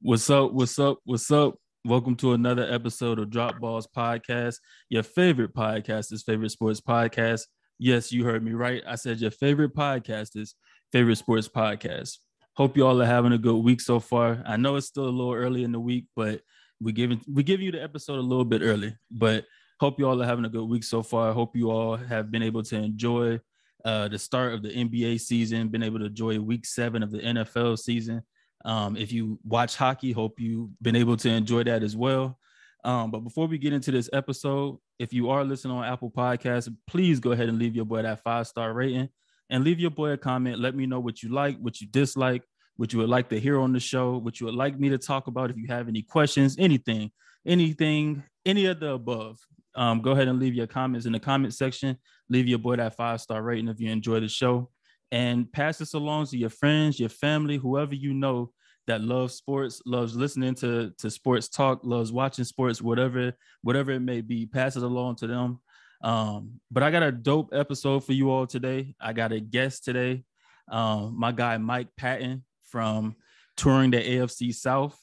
What's up? What's up? What's up? Welcome to another episode of Drop Balls Podcast, your favorite podcaster's favorite sports podcast. Yes, you heard me right. I said your favorite podcaster's favorite sports podcast. Hope you all are having a good week so far. I know it's still a little early in the week, but we giving we give you the episode a little bit early. But hope you all are having a good week so far. Hope you all have been able to enjoy uh, the start of the NBA season, been able to enjoy week seven of the NFL season. Um, if you watch hockey, hope you've been able to enjoy that as well. Um, but before we get into this episode, if you are listening on Apple Podcasts, please go ahead and leave your boy that five star rating and leave your boy a comment. Let me know what you like, what you dislike, what you would like to hear on the show, what you would like me to talk about. If you have any questions, anything, anything, any of the above, um, go ahead and leave your comments in the comment section. Leave your boy that five star rating if you enjoy the show and pass this along to your friends, your family, whoever you know that loves sports, loves listening to, to sports talk, loves watching sports, whatever, whatever it may be, pass it along to them. Um, but I got a dope episode for you all today. I got a guest today, um, my guy Mike Patton from touring the AFC South.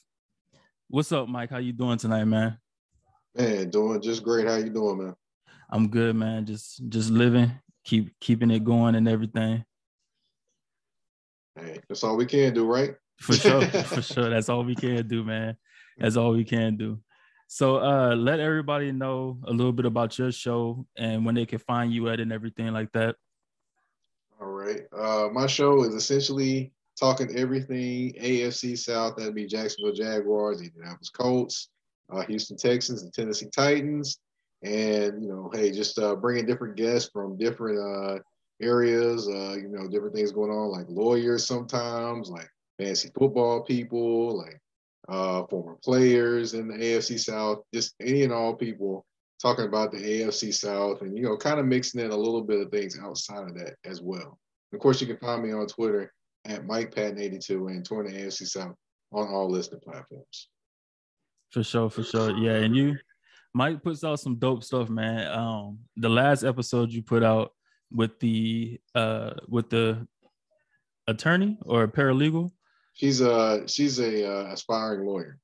What's up, Mike? How you doing tonight, man? Man, doing just great. How you doing, man? I'm good, man. Just just living, keep keeping it going and everything. Hey, that's all we can do, right? For sure, for sure. That's all we can do, man. That's all we can do. So uh let everybody know a little bit about your show and when they can find you at and everything like that. All right. Uh my show is essentially talking everything AFC South. That'd be Jacksonville Jaguars, Indianapolis Colts, uh, Houston Texans, and Tennessee Titans. And you know, hey, just uh, bringing different guests from different uh, areas, uh, you know, different things going on, like lawyers sometimes, like fancy football people, like uh, former players in the AFC South, just any and all people talking about the AFC South and, you know, kind of mixing in a little bit of things outside of that as well. Of course, you can find me on Twitter at Mike Patton82 and touring the AFC South on all listed platforms. For sure, for sure. Yeah. And you, Mike puts out some dope stuff, man. Um, the last episode you put out with the uh with the attorney or paralegal? She's a she's a uh, aspiring lawyer.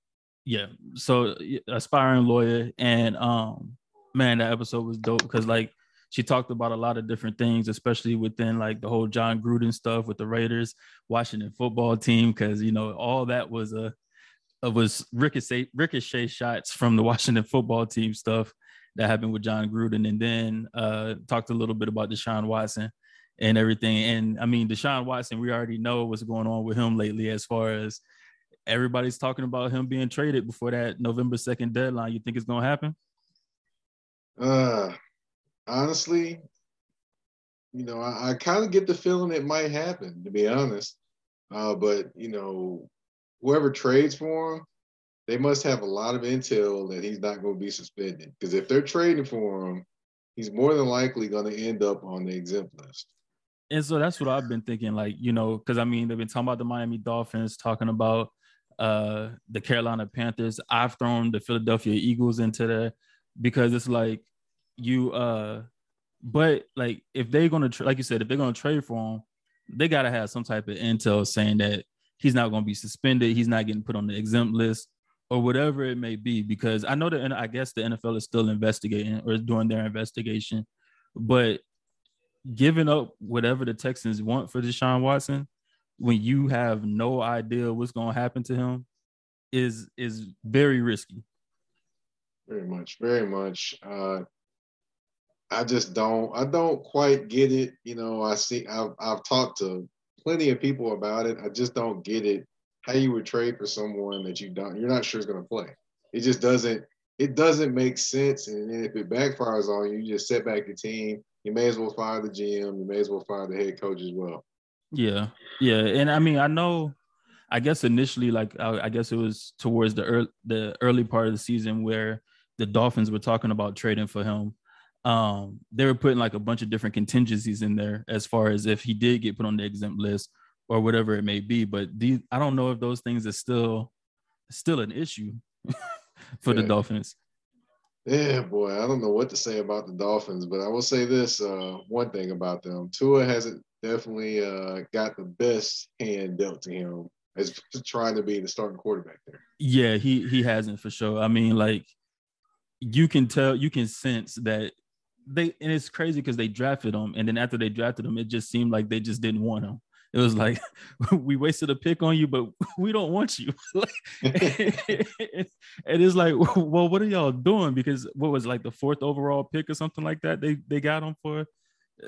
Yeah, so aspiring lawyer, and um, man, that episode was dope because like she talked about a lot of different things, especially within like the whole Jon Gruden stuff with the Raiders, Washington football team, because you know all that was a was ricochet ricochet shots from the Washington football team stuff that happened with Jon Gruden, and then uh, talked a little bit about Deshaun Watson and everything. And I mean, Deshaun Watson, we already know what's going on with him lately, as far as everybody's talking about him being traded before that November second deadline. You think it's gonna happen? Uh, honestly, you know, I, I kind of get the feeling it might happen, to be honest. Uh, but you know, whoever trades for him, they must have a lot of intel that he's not going to be suspended. Because if they're trading for him, he's more than likely going to end up on the exempt list. And so that's what I've been thinking. Like, you know, because I mean, they've been talking about the Miami Dolphins, talking about uh the Carolina Panthers. I've thrown the Philadelphia Eagles into there because it's like you uh but like if they're gonna tra- like you said, if they're gonna trade for him, they gotta have some type of intel saying that he's not gonna be suspended, he's not getting put on the exempt list or whatever it may be. Because I know that I guess the NFL is still investigating or is doing their investigation, but giving up whatever the Texans want for Deshaun Watson when you have no idea what's going to happen to him is is very risky. Very much, very much. Uh, I just don't. I don't quite get it. You know, I see. I've I've talked to plenty of people about it. I just don't get it how you would trade for someone that you don't you're not sure is going to play. It just doesn't it doesn't make sense. And if it backfires on you, you just set back your team. You may as well fire the GM. You may as well fire the head coach as well. Yeah, yeah, and I mean I know. I guess initially, like I, I guess it was towards the early, the early part of the season where the Dolphins were talking about trading for him. Um, they were putting like a bunch of different contingencies in there as far as if he did get put on the exempt list, or whatever it may be. But these, I don't know if those things are still still an issue for yeah. the Dolphins. Yeah, boy, I don't know what to say about the Dolphins, but I will say this: uh, one thing about them, Tua hasn't definitely uh, got the best hand dealt to him as trying to be the starting quarterback there. Yeah, he he hasn't for sure. I mean, like you can tell, you can sense that they and it's crazy because they drafted him, and then after they drafted him, it just seemed like they just didn't want him. It was like we wasted a pick on you, but we don't want you. and it's like, well, what are y'all doing? Because what was like the fourth overall pick or something like that? They they got him for.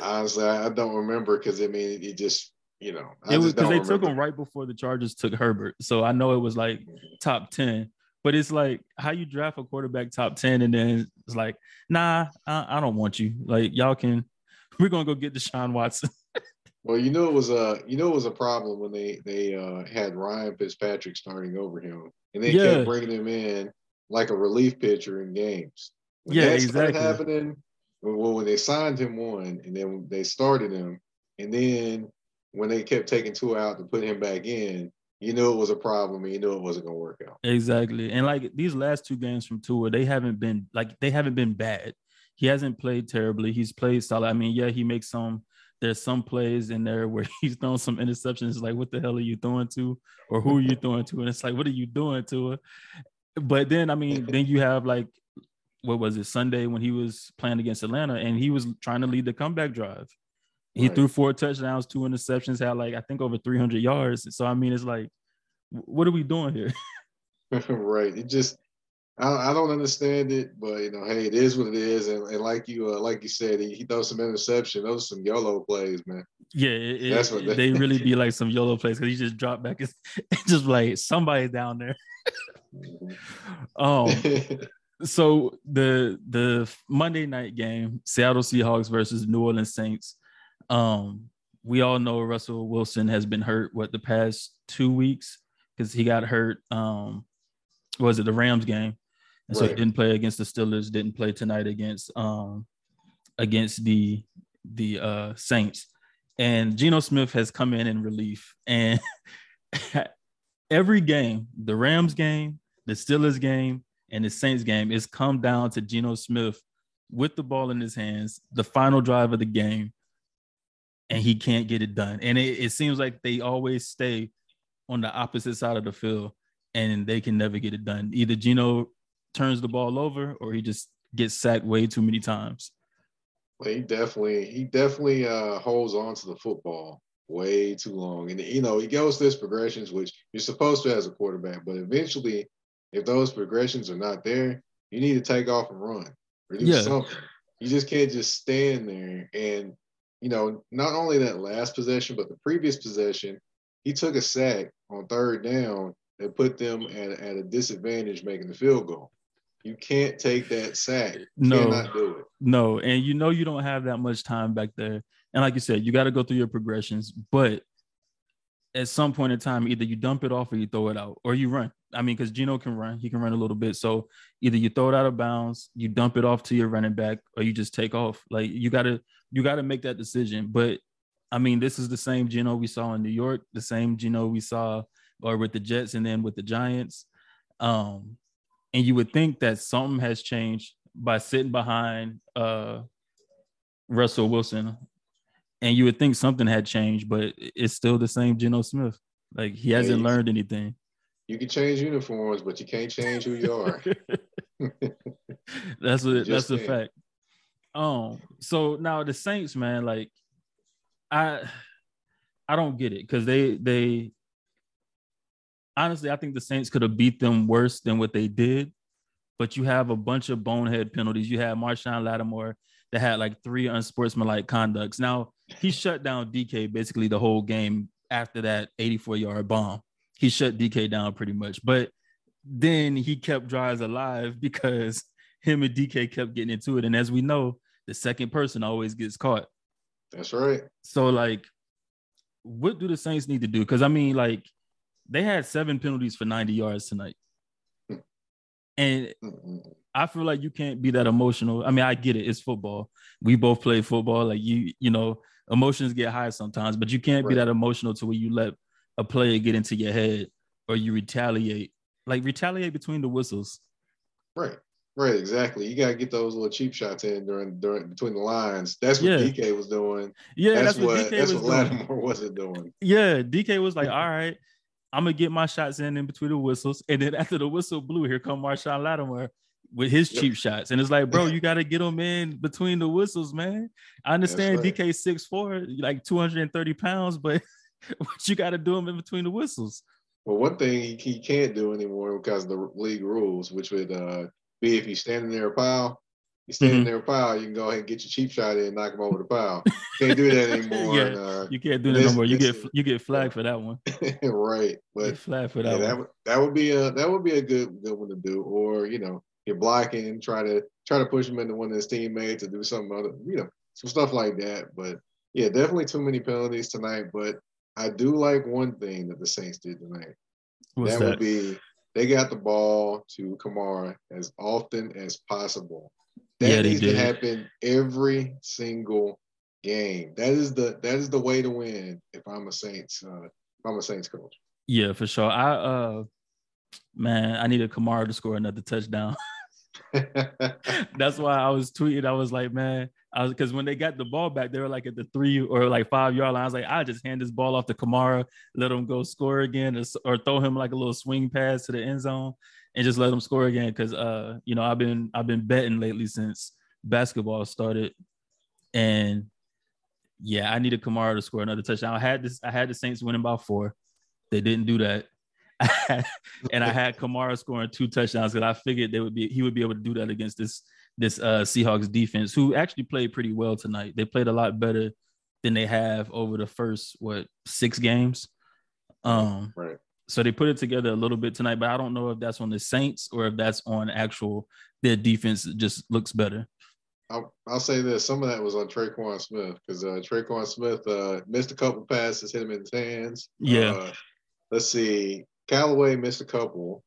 Honestly, I don't remember because I mean, it just you know, I it was because they remember. took him right before the Chargers took Herbert, so I know it was like mm-hmm. top ten. But it's like how you draft a quarterback top ten, and then it's like, nah, I, I don't want you. Like y'all can, we're gonna go get Deshaun Watson. Well, you know it was a you know it was a problem when they they uh, had Ryan Fitzpatrick starting over him, and they yeah. kept bringing him in like a relief pitcher in games. When yeah, that exactly. happening, well, when they signed him one, and then they started him, and then when they kept taking Tua out to put him back in, you knew it was a problem, and you knew it wasn't going to work out. Exactly, and like these last two games from Tua, they haven't been like they haven't been bad. He hasn't played terribly. He's played solid. I mean, yeah, he makes some there's some plays in there where he's throwing some interceptions. Like, what the hell are you throwing to? Or who are you throwing to? And it's like, what are you doing to it? But then, I mean, then you have like, what was it, Sunday when he was playing against Atlanta and he was trying to lead the comeback drive. He right. threw four touchdowns, two interceptions, had like, I think over 300 yards. So, I mean, it's like, what are we doing here? right. It just, I, I don't understand it, but you know, hey, it is what it is. And, and like you, uh, like you said, he, he throws some interception. Those are some YOLO plays, man. Yeah, it, that's what they, they really be like some YOLO plays because he just dropped back. and just like somebody down there. um, so the the Monday night game, Seattle Seahawks versus New Orleans Saints. Um, we all know Russell Wilson has been hurt what the past two weeks because he got hurt. Um, was it the Rams game? And so he didn't play against the Steelers. Didn't play tonight against um against the the uh Saints. And Geno Smith has come in in relief, and every game, the Rams game, the Steelers game, and the Saints game, is come down to Geno Smith with the ball in his hands, the final drive of the game, and he can't get it done. And it, it seems like they always stay on the opposite side of the field and they can never get it done. Either Geno turns the ball over or he just gets sacked way too many times. Well, he definitely he definitely uh, holds on to the football way too long, and you know he goes through his progressions, which you're supposed to as a quarterback. But eventually, if those progressions are not there, you need to take off and run or do yeah. something. You just can't just stand there and you know not only that last possession, but the previous possession, he took a sack on third down and put them at, at a disadvantage making the field goal. You can't take that sack. You no, No, and you know you don't have that much time back there. And like you said, you got to go through your progressions. But at some point in time, either you dump it off or you throw it out, or you run. I mean, because Geno can run, he can run a little bit. So either you throw it out of bounds, you dump it off to your running back, or you just take off. Like you gotta, you gotta make that decision. But I mean, this is the same Geno we saw in New York, the same Geno we saw or with the Jets and then with the Giants. Um, and you would think that something has changed by sitting behind uh, Russell Wilson, and you would think something had changed, but it's still the same Geno Smith. Like he hasn't yeah, learned anything. You can change uniforms, but you can't change who you are. that's what that's a fact. Um, so now the Saints, man, like I I don't get it because they they honestly, I think the Saints could have beat them worse than what they did. But you have a bunch of bonehead penalties. You had Marshon Lattimore that had like three unsportsmanlike conducts. Now he shut down DK basically the whole game after that 84 yard bomb. He shut DK down pretty much. But then he kept drives alive because him and DK kept getting into it. And as we know, the second person always gets caught. That's right. So like, what do the Saints need to do? Because I mean, like, they had seven penalties for 90 yards tonight. And I feel like you can't be that emotional. I mean, I get it. It's football. We both play football. Like you, you know, emotions get high sometimes, but you can't right. be that emotional to where you let a player get into your head or you retaliate. Like retaliate between the whistles. Right. Right, exactly. You gotta get those little cheap shots in during during between the lines. That's what yeah. DK was doing. Yeah, that's, that's what, DK that's was what Lattimore wasn't doing. Yeah, DK was like, all right, I'm gonna get my shots in in between the whistles, and then after the whistle blew, here come Marshon Lattimore with his yep. cheap shots, and it's like, bro, you got to get them in between the whistles, man. I understand right. DK six four, like 230 pounds, but what you got to do them in between the whistles. Well, one thing he can't do anymore because of the league rules, which would uh, be if he's standing there a pile, you stand mm-hmm. there a pile, you can go ahead and get your cheap shot in and knock him over the pile. can't do that anymore. yeah, and, uh, you can't do that no more. You get you get flagged for that one. right, but flagged for that. Yeah, that would that would be a that would be a good good one to do. Or you know, you're blocking, try to try to push him into one of his teammates to do something other, you know, some stuff like that. But yeah, definitely too many penalties tonight. But I do like one thing that the Saints did tonight. What's that, that would be they got the ball to Kamara as often as possible. That yeah, needs to happen every single game. That is the that is the way to win if I'm a Saints uh, if I'm a Saints coach. Yeah, for sure. I uh man, I need a Kamara to score another touchdown. That's why I was tweeting. I was like, man, I was because when they got the ball back, they were like at the three or like five yard line. I was like, I just hand this ball off to Kamara, let him go score again, or, or throw him like a little swing pass to the end zone, and just let them score again. Because uh, you know, I've been I've been betting lately since basketball started, and yeah, I needed Kamara to score another touchdown. I had this. I had the Saints winning by four. They didn't do that. and I had Kamara scoring two touchdowns because I figured they would be he would be able to do that against this this uh, Seahawks defense, who actually played pretty well tonight. They played a lot better than they have over the first what six games. Um, right. So they put it together a little bit tonight, but I don't know if that's on the Saints or if that's on actual their defense just looks better. I'll, I'll say this: some of that was on Tre'Quan Smith because uh, Tre'Quan Smith uh, missed a couple passes, hit him in his hands. Yeah. Uh, let's see. Callaway missed a couple.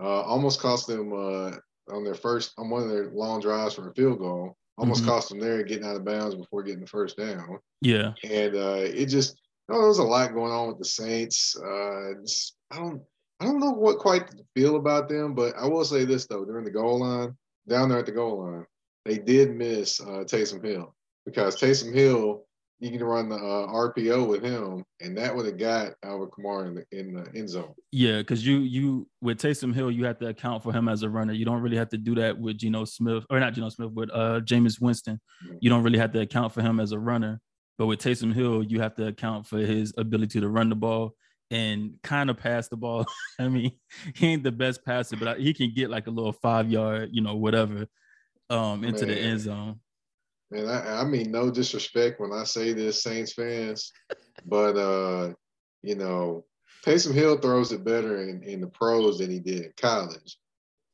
Uh, almost cost them uh, on their first on one of their long drives for a field goal. Almost mm-hmm. cost them there getting out of bounds before getting the first down. Yeah, and uh, it just know, there was a lot going on with the Saints. Uh, just, I don't I don't know what quite to feel about them, but I will say this though: during the goal line, down there at the goal line, they did miss uh, Taysom Hill because Taysom Hill you can run the uh, RPO with him, and that would have got Alvin Kamara in the in the end zone. Yeah, because you you with Taysom Hill, you have to account for him as a runner. You don't really have to do that with Geno Smith, or not Geno Smith, but uh Jameis Winston. Mm-hmm. You don't really have to account for him as a runner. But with Taysom Hill, you have to account for his ability to run the ball and kind of pass the ball. I mean, he ain't the best passer, but he can get like a little five yard, you know, whatever, um, into Man. the end zone. And I, I mean no disrespect when I say this, Saints fans, but uh, you know, Taysom Hill throws it better in, in the pros than he did in college.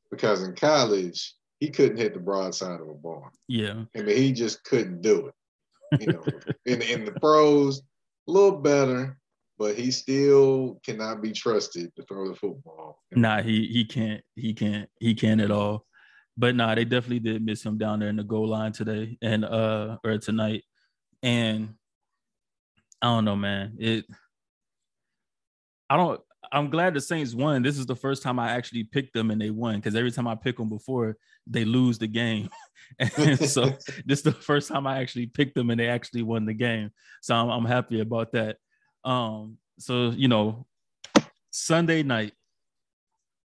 Because in college, he couldn't hit the broadside of a barn. Yeah. I mean, he just couldn't do it. You know, in in the pros, a little better, but he still cannot be trusted to throw the football. Nah, he he can't. He can't. He can't at all but nah, they definitely did miss him down there in the goal line today and uh or tonight. And I don't know, man. It I don't I'm glad the Saints won. This is the first time I actually picked them and they won because every time I pick them before, they lose the game. and so this is the first time I actually picked them and they actually won the game. So I'm, I'm happy about that. Um, so you know, Sunday night,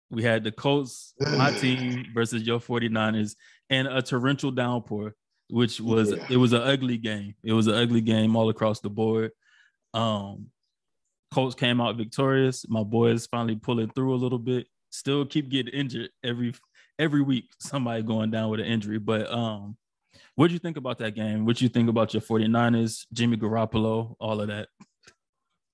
we had the Colts, my team, versus your 49ers, and a torrential downpour, which was yeah. it was an ugly game. It was an ugly game all across the board. Um, Colts came out victorious. My boys finally pulling through a little bit. Still keep getting injured every every week. Somebody going down with an injury. But um, what do you think about that game? What do you think about your 49ers, Jimmy Garoppolo, all of that?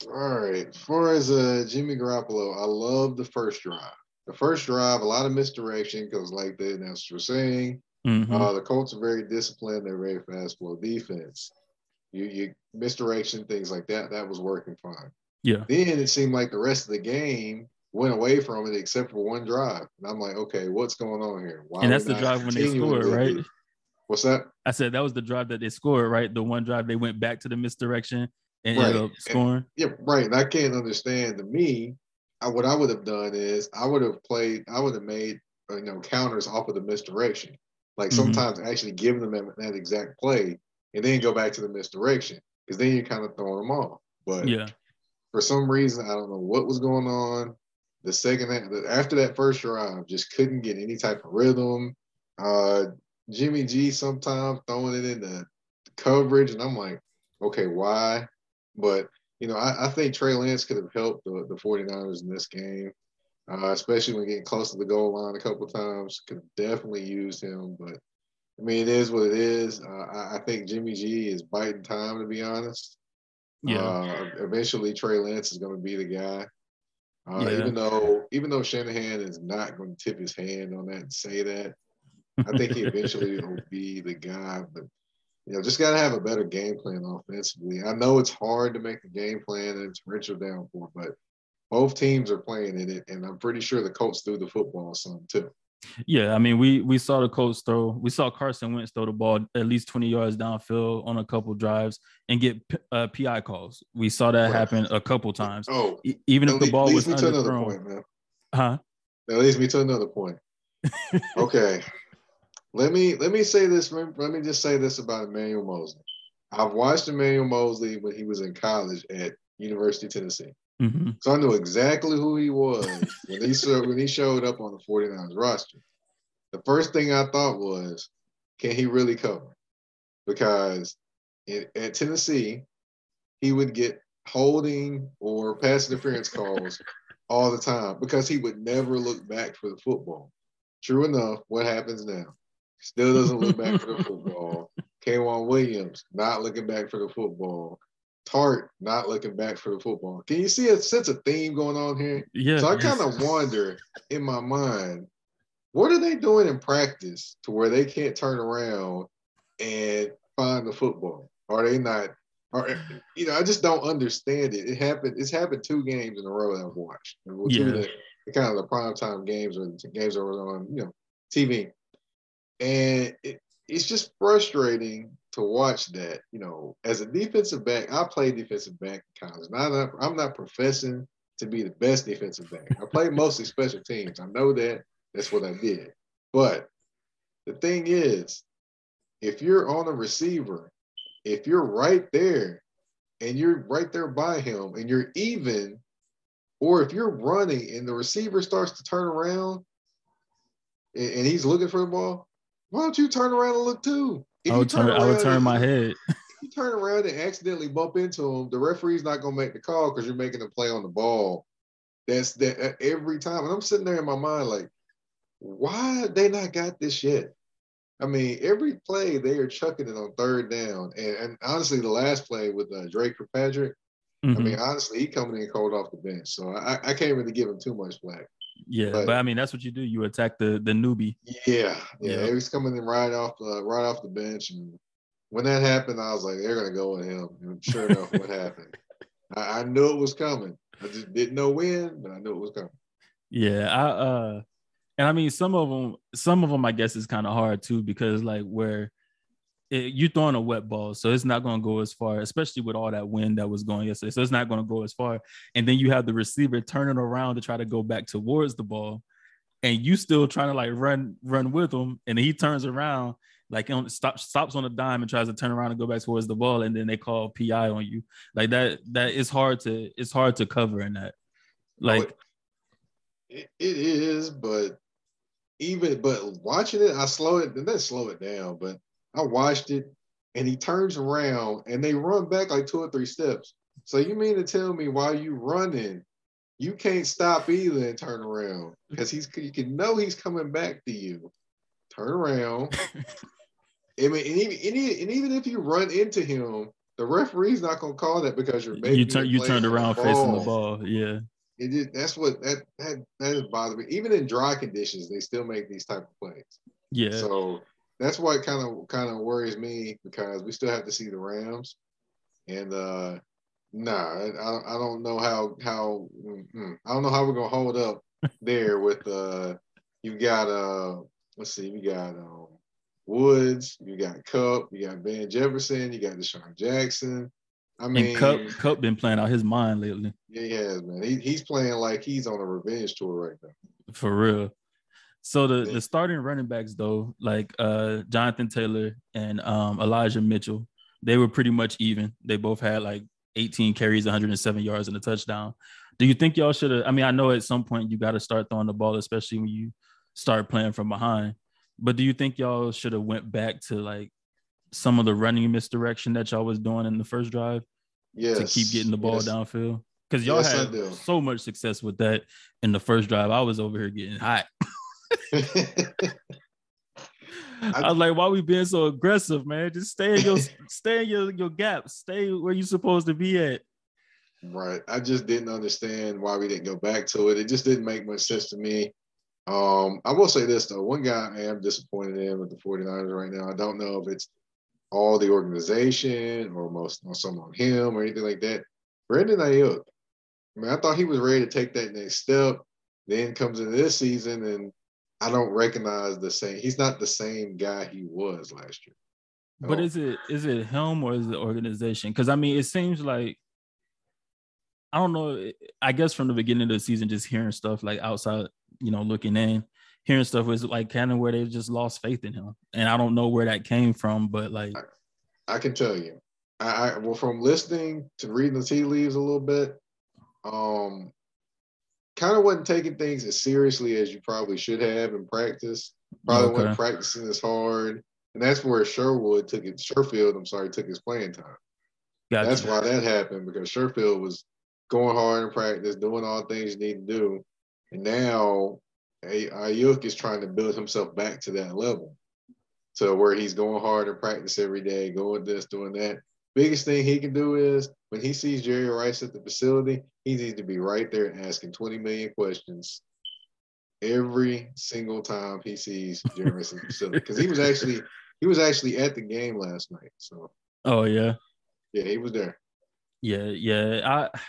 All right. As far as uh, Jimmy Garoppolo, I love the first drive the first drive, a lot of misdirection because, like the announcer was saying, mm-hmm. uh, the Colts are very disciplined. They're very fast flow defense. You, you misdirection, things like that. That was working fine. Yeah. Then it seemed like the rest of the game went away from it except for one drive, and I'm like, okay, what's going on here? Why and that's the drive when they scored, right? What's that? I said that was the drive that they scored, right? The one drive they went back to the misdirection and right. up scoring. And, yeah, right. And I can't understand. To me, I, what I would have done is I would have played, I would have made you know counters off of the misdirection. Like mm-hmm. sometimes actually giving them that, that, exact play and then go back to the misdirection because then you're kind of throwing them off. But yeah, for some reason, I don't know what was going on. The second after that first drive, just couldn't get any type of rhythm. Uh, Jimmy G sometimes throwing it in the coverage, and I'm like, okay, why? But you know, I, I think Trey Lance could have helped the, the 49ers in this game, uh, especially when getting close to the goal line a couple times. Could have definitely used him, but I mean, it is what it is. Uh, I, I, think Jimmy G is biting time, to be honest. Yeah. Uh, eventually, Trey Lance is going to be the guy. Uh, yeah. Even though, even though Shanahan is not going to tip his hand on that and say that, I think he eventually will be the guy. But you know, just got to have a better game plan offensively. I know it's hard to make a game plan and it's torrential downpour, but both teams are playing in it, and I'm pretty sure the Colts threw the football some too. Yeah, I mean, we we saw the Colts throw. We saw Carson Wentz throw the ball at least 20 yards downfield on a couple drives and get uh, PI calls. We saw that right. happen a couple times. Oh, e- even if the ball leads was me to another point, man. Huh? That leads me to another point. okay, let me let me say this. Let me just say this about Emmanuel Moseley. I've watched Emmanuel Moseley when he was in college at University of Tennessee. Mm-hmm. So I knew exactly who he was when he showed, when he showed up on the 49ers roster. The first thing I thought was, can he really cover? Because in, at Tennessee, he would get holding or pass interference calls all the time because he would never look back for the football. True enough, what happens now? Still doesn't look back for the football. K'Waun Williams not looking back for the football. Tartt not looking back for the football. Can you see a sense of theme going on here? Yeah. So I kind of wonder in my mind, what are they doing in practice to where they can't turn around and find the football? Are they not? Or you know, I just don't understand it. It happened. It's happened two games in a row that I've watched. Yeah. The, the, kind of the prime time games or the games that were on, you know, TV, and it, it's just frustrating to watch that. You know, as a defensive back, I played defensive back in college. Not, I'm not professing to be the best defensive back. I played mostly special teams. I know that. That's what I did. But the thing is, if you're on a receiver, if you're right there and you're right there by him and you're even, or if you're running and the receiver starts to turn around and, and he's looking for the ball, why don't you turn around and look too? If I would turn, turn I would turn my head. you turn around and accidentally bump into him, the referee's not gonna make the call because you're making a play on the ball. That's that every time. And I'm sitting there in my mind like, why they not got this yet? I mean, every play they are chucking it on third down. And, and honestly, the last play with uh, Drake Kirkpatrick, mm-hmm. I mean, honestly, he coming in cold off the bench. So I, I can't really give him too much flack. Yeah, but, but, I mean that's what you do. You attack the the newbie. Yeah, yeah. yeah. He's coming in right off the right off the bench, and when that happened, I was like, they're gonna go with him. And sure enough, what happened? I, I, knew it was coming. I just didn't know when, but I knew it was coming. Yeah, I uh, and I mean some of them, some of them, I guess is kind of hard too because like where it, you throwing a wet ball, so it's not going to go as far, especially with all that wind that was going yesterday. So it's not going to go as far. And then you have the receiver turning around to try to go back towards the ball, and you still trying to like run run with him, and he turns around like on stop stops on a dime and tries to turn around and go back towards the ball, and then they call PI on you. Like that that is hard to it's hard to cover in that. Oh, like it, it is, but even but watching it, I slow it, then slow it down, but I watched it, and he turns around and they run back like two or three steps. So you mean to tell me while you running, you can't stop either and turn around because he's you can know he's coming back to you. Turn around. I mean, and even, and even if you run into him, the referee's not gonna call that because you're making you turn you turned around the facing the ball. Yeah. It just, that's what that that that is bothering me. Even in dry conditions, they still make these type of plays. Yeah. So that's what kind of kind of worries me because we still have to see the Rams, and uh, nah, I, I don't know how how mm, I don't know how we're gonna hold up there with uh, you got uh, let's see, you got um, Woods, you got Kupp, you got Van Jefferson, you got DeSean Jackson. I mean, and Cup Kupp been playing out his mind lately. Yeah, he has, man. He, he's playing like he's on a revenge tour right now. For real. So the, the starting running backs though, like uh Jonathan Taylor and um Elijah Mitchell, they were pretty much even. They both had like 18 carries, 107 yards, and a touchdown. Do you think y'all should have? I mean, I know at some point you got to start throwing the ball, especially when you start playing from behind. But do you think y'all should have went back to like some of the running misdirection that y'all was doing in the first drive? Yes. To keep getting the ball yes. downfield? Because y'all Yes, had so much success with that in the first drive. I was over here getting hot. I was like, why we being so aggressive, man? Just stay in your stay in your, your gap. Stay where you supposed to be at. Right. I just didn't understand why we didn't go back to it. It just didn't make much sense to me. Um, I will say this though. One guy I am disappointed in with the 49ers right now. I don't know if it's all the organization or most or some on him or anything like that. Brandon Aiyuk. I mean, I thought he was ready to take that next step. Then comes into this season and I don't recognize the same. He's not the same guy he was last year. But is it is it him or is it the organization? Because I mean, it seems like I don't know. I guess from the beginning of the season, just hearing stuff like outside, you know, looking in, hearing stuff was like kind of where they just lost faith in him, and I don't know where that came from, but like, I can tell you. I, I well from listening to reading the tea leaves a little bit, um, kind of wasn't taking things as seriously as you probably should have in practice. Probably Okay. wasn't practicing as hard, and that's where Sherwood took it. Sherfield, I'm sorry, took his playing time. gotcha. That's why that happened because Sherfield was going hard in practice, doing all things you need to do, and now Aiyuk is trying to build himself back to that level, to where he's going hard in practice every day, going this, doing that. Biggest thing he can do is when he sees Jerry Rice at the facility, he needs to be right there and asking 20 million questions every single time he sees Jerry Rice at the facility. Because he was actually he was actually at the game last night. So oh yeah, yeah, he was there. yeah, yeah. I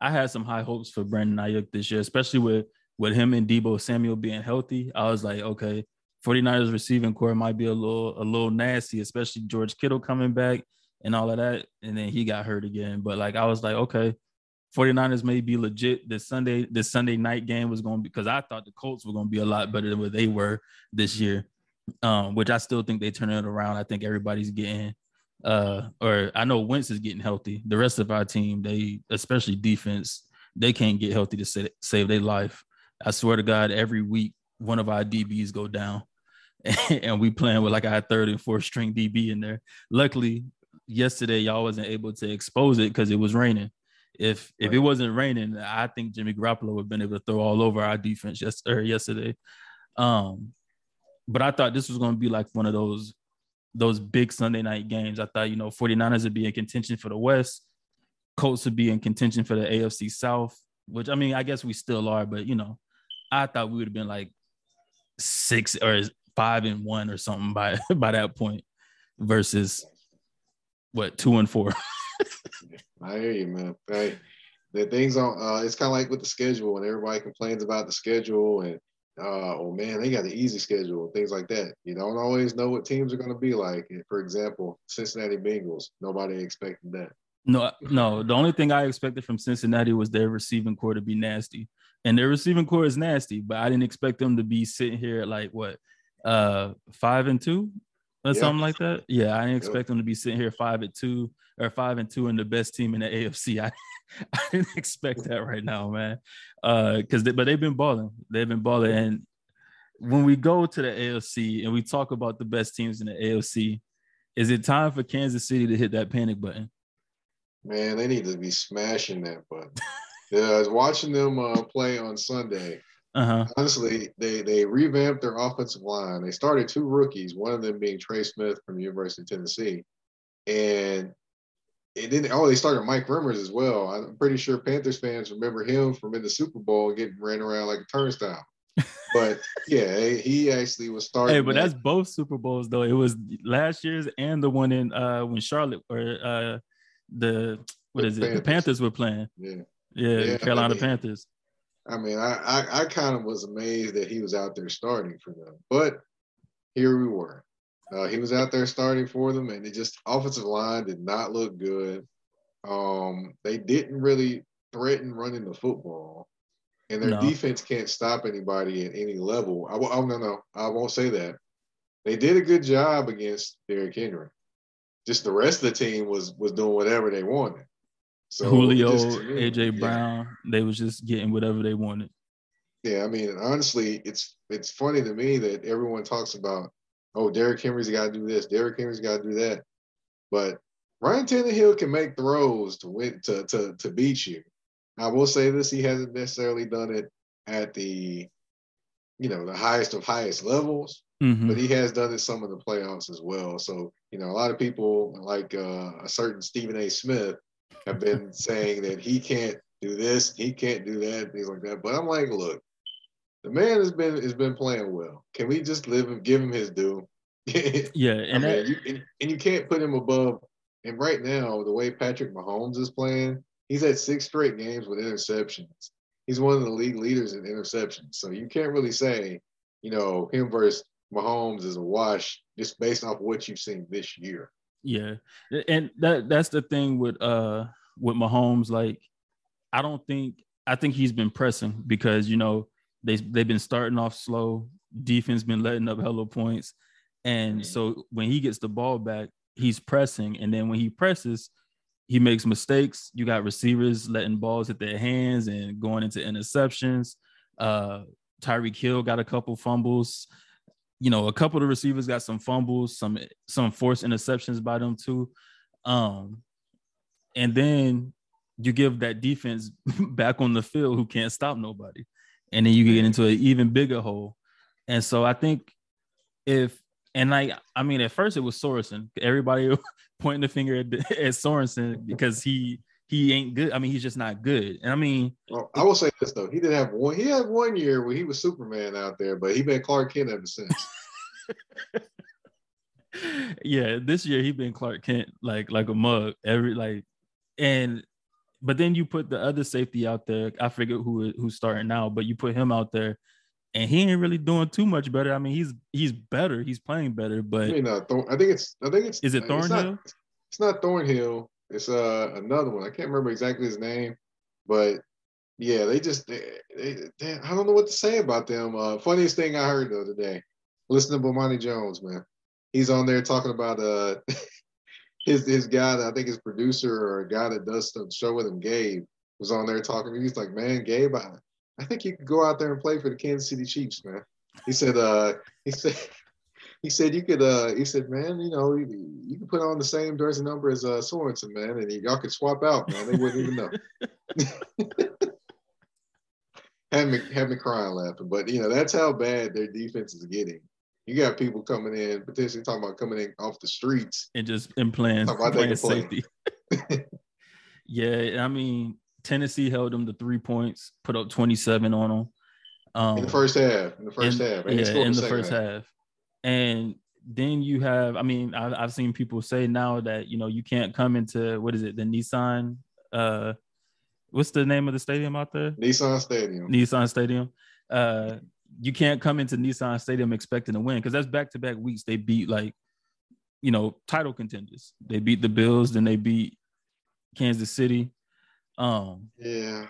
I had some high hopes for Brandon Aiyuk this year, especially with with him and Deebo Samuel being healthy. I was like, okay, 49ers receiving corps might be a little a little nasty, especially George Kittle coming back and all of that. And then he got hurt again. But like I was like, okay, 49ers may be legit. This Sunday, this Sunday night game was going to be because I thought the Colts were going to be a lot better than what they were this year. Um, which I still think they turn it around. I think everybody's getting uh or I know Wentz is getting healthy. The rest of our team, they especially defense, they can't get healthy to sa- save their life. I swear to God, every week one of our DBs go down, and we playing with like our third and fourth string DB in there. Luckily, yesterday y'all wasn't able to expose it because it was raining. If if it wasn't raining, I think Jimmy Garoppolo would have been able to throw all over our defense yes, or yesterday. Um, but I thought this was going to be like one of those those big Sunday night games. I thought, you know, 49ers would be in contention for the West, Colts would be in contention for the AFC South, which I mean, I guess we still are, but you know, I thought we would have been like six or five and one or something by by that point versus what two and four. I hear you, man. Hey, the things on uh, it's kind of like with the schedule, and everybody complains about the schedule, and uh, oh man, they got the easy schedule, things like that. You don't always know what teams are going to be like. For example, Cincinnati Bengals, nobody expected that. No, no. The only thing I expected from Cincinnati was their receiving corps to be nasty, and their receiving corps is nasty. But I didn't expect them to be sitting here at like what, uh, five and two or Yeah. something like that. Yeah, I didn't expect them to be sitting here five at two or five and two and the best team in the AFC. I, I didn't expect that right now, man. Uh, because they, but they've been balling. They've been balling, and when we go to the AFC and we talk about the best teams in the AFC, is it time for Kansas City to hit that panic button? Man, they need to be smashing that button. yeah, I was watching them uh, play on Sunday. Uh huh. Honestly, they they revamped their offensive line. They started two rookies, one of them being Trey Smith from the University of Tennessee, and it didn't. Oh, they started Mike Remmers as well. I'm pretty sure Panthers fans remember him from in the Super Bowl getting ran around like a turnstile. But yeah, he actually was starting. Hey, but that. that's both Super Bowls though. It was last year's and the one in uh when Charlotte or uh the what The is it? The Panthers. Panthers were playing. yeah. Yeah, Yeah, Carolina I mean- Panthers. I mean, I, I, I kind of was amazed that he was out there starting for them, but here we were. Uh, he was out there starting for them, and it just offensive line did not look good. Um, they didn't really threaten running the football, and their No. defense can't stop anybody at any level. I, oh no, no, I won't say that. They did a good job against Derrick Henry. Just the rest of the team was was doing whatever they wanted. So Julio, just, AJ yeah. Brown, they was just getting whatever they wanted. Yeah, I mean, honestly, it's it's funny to me that everyone talks about, oh, Derrick Henry's got to do this, Derrick Henry's got to do that, but Ryan Tannehill can make throws to win to to to beat you. I will say this: he hasn't necessarily done it at the, you know, the highest of highest levels, Mhm. but he has done it some of the playoffs as well. So you know, a lot of people like uh, a certain Stephen A. Smith have been saying that he can't do this, he can't do that, things like that. But I'm like, look, the man has been has been playing well. Can we just live and give him his due? Yeah, mean, and that, you, and, and you can't put him above. And right now, the way Patrick Mahomes is playing, he's had six straight games with interceptions. He's one of the league leaders in interceptions. So you can't really say, you know, him versus Mahomes is a wash just based off what you've seen this year. Yeah, and that that's the thing with uh with Mahomes. Like, I don't think I think he's been pressing because you know they they've been starting off slow. Defense been letting up hella points, and so when he gets the ball back, he's pressing, and then when he presses, he makes mistakes. You got receivers letting balls hit their hands and going into interceptions. Uh, Tyreek Hill got a couple fumbles you know, a couple of the receivers got some fumbles, some some forced interceptions by them too. Um, and then you give that defense back on the field who can't stop nobody, and then you get into an even bigger hole. And so I think if and like I mean, at first it was Sorensen. Everybody pointing the finger at, at Sorensen because he he ain't good. I mean, he's just not good. And I mean, Well, I will say this though, he didn't have one. He had one year where he was Superman out there, but he been Clark Kent ever since. yeah, this year he been Clark Kent like like a mug every like, and but then you put the other safety out there. I forget who who's starting now, but you put him out there, and he ain't really doing too much better. I mean, he's he's better. He's playing better, I but mean, uh, Thor- I think it's. I think it's. Is it it's not- Thornhill? It's not Thornhill. It's uh another one. I can't remember exactly his name, but yeah, they just. They, they, they, I don't know what to say about them. Uh, funniest thing I heard the other day. Listen to Bomani Jones, man. He's on there talking about uh his his guy. That I think his producer or a guy that does the show with him, Gabe, was on there talking. He's like, man, Gabe, I, I think you could go out there and play for the Kansas City Chiefs, man. He said, uh, he said, he said you could, uh, he said, man, you know, you, you could put on the same jersey number as uh, Sorensen, man, and y'all could swap out, man. They wouldn't even know. had me had me crying laughing, but you know that's how bad their defense is getting. You got people coming in, potentially talking about coming in off the streets. and just and playing, Talk about they playing safety. yeah, I mean Tennessee held them to three points, put up twenty seven on them. Um, In the first half, in the first in- half, yeah, in the second first half. And then you have, I mean, I've, I've seen people say now that you know you can't come into what is it, the Nissan? Uh, what's the name of the stadium out there? Nissan Stadium. Nissan Stadium. Uh, you can't come into Nissan Stadium expecting to win because that's back to back weeks. They beat like, you know, title contenders. They beat the Bills, then they beat Kansas City. Um, Yeah.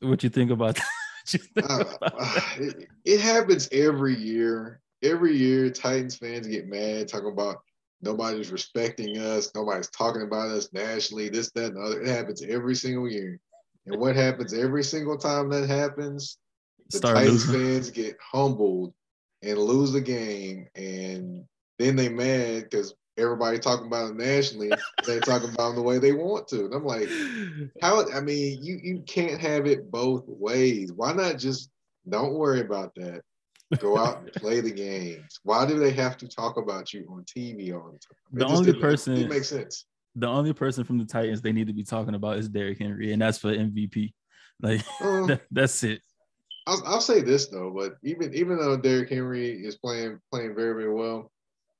what you think about that? Think Uh, about uh, that? it, it happens every year. Every year, Titans fans get mad talking about nobody's respecting us, nobody's talking about us nationally, this, that, and the other. It happens every single year. And what happens every single time that happens? The Start Titans losing. fans get humbled and lose the game, and then they mad because everybody talking about it nationally. they're talking about them the way they want to. And I'm like, how? I mean, you you can't have it both ways. Why not just don't worry about that? Go out and play the games. Why do they have to talk about you on TV all the time? It The only person- it makes sense. the only person from the Titans they need to be talking about is Derrick Henry, and that's for MVP. Like Uh, that, that's it. I'll, I'll say this though, but even even though Derrick Henry is playing playing very very well,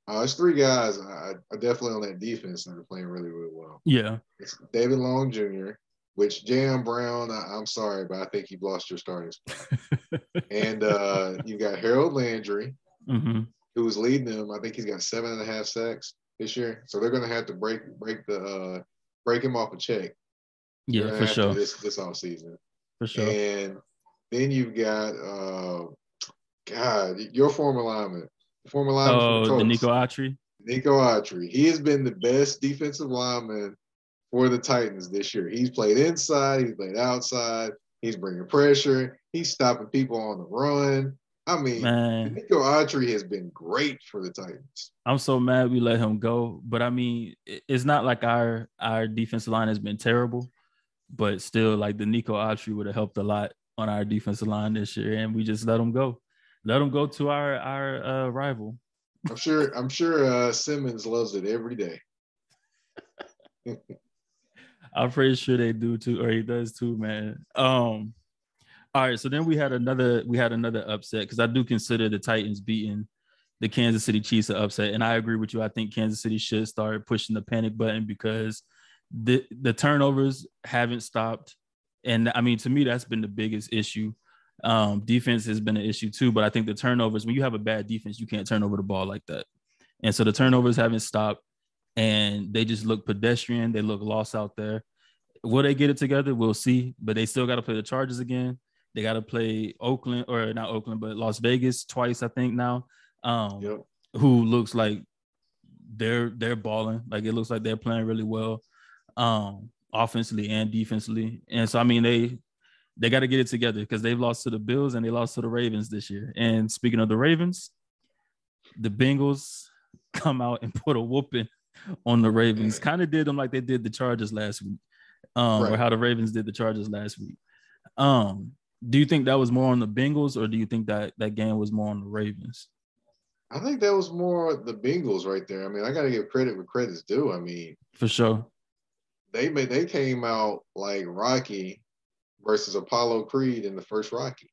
uh, there's three guys I, I definitely on that defense that are playing really really well. Yeah, It's David Long Jr., which Jayon Brown, I, I'm sorry, but I think you've lost your starting spot. and uh, you got Harold Landry, hmm who was leading them. I think he's got seven and a half sacks this year. So they're going to have to break break the uh, break him off a check. Yeah, for sure, This this off season. for sure. And then you've got uh, God, your former lineman, former lineman. Oh, Denico Autry. Nico Autry. He has been the best defensive lineman for the Titans this year. He's played inside, he's played outside, he's bringing pressure, he's stopping people on the run. I mean, Man, Nico Autry has been great for the Titans. I'm so mad we let him go. But I mean, it's not like our our defensive line has been terrible, but still, like Denico Autry would have helped a lot on our defensive line this year, and we just let him go. Let him go to our our uh, rival. I'm sure. I'm sure uh, Simmons loves it every day. I'm pretty sure they do too, or he does too, man. Um, all right. So then we had another we had another upset because I do consider the Titans beating the Kansas City Chiefs an upset, and I agree with you. I think Kansas City should start pushing the panic button because the the turnovers haven't stopped, and I mean to me that's been the biggest issue. Um, defense has been an issue too, but I think the turnovers when you have a bad defense, you can't turn over the ball like that, and so the turnovers haven't stopped and they just look pedestrian. They look lost out there. Will they get it together? We'll see. But they still got to play the Chargers again. They got to play Oakland or not Oakland, but Las Vegas twice, I think now. Um, Yep. who looks like they're they're balling. Like it looks like they're playing really well, um, offensively and defensively. And so I mean they they got to get it together because they've lost to the Bills and they lost to the Ravens this year. And speaking of the Ravens, the Bengals come out and put a whooping on the Ravens. Kind of did them like they did the Chargers last week, um, or how the Ravens did the Chargers last week. Um, do you think that was more on the Bengals, or do you think that that game was more on the Ravens? I think that was more the Bengals right there. I mean, I got to give credit where credit's due. I mean, For sure. they made they came out like Rocky versus Apollo Creed in the first Rocky.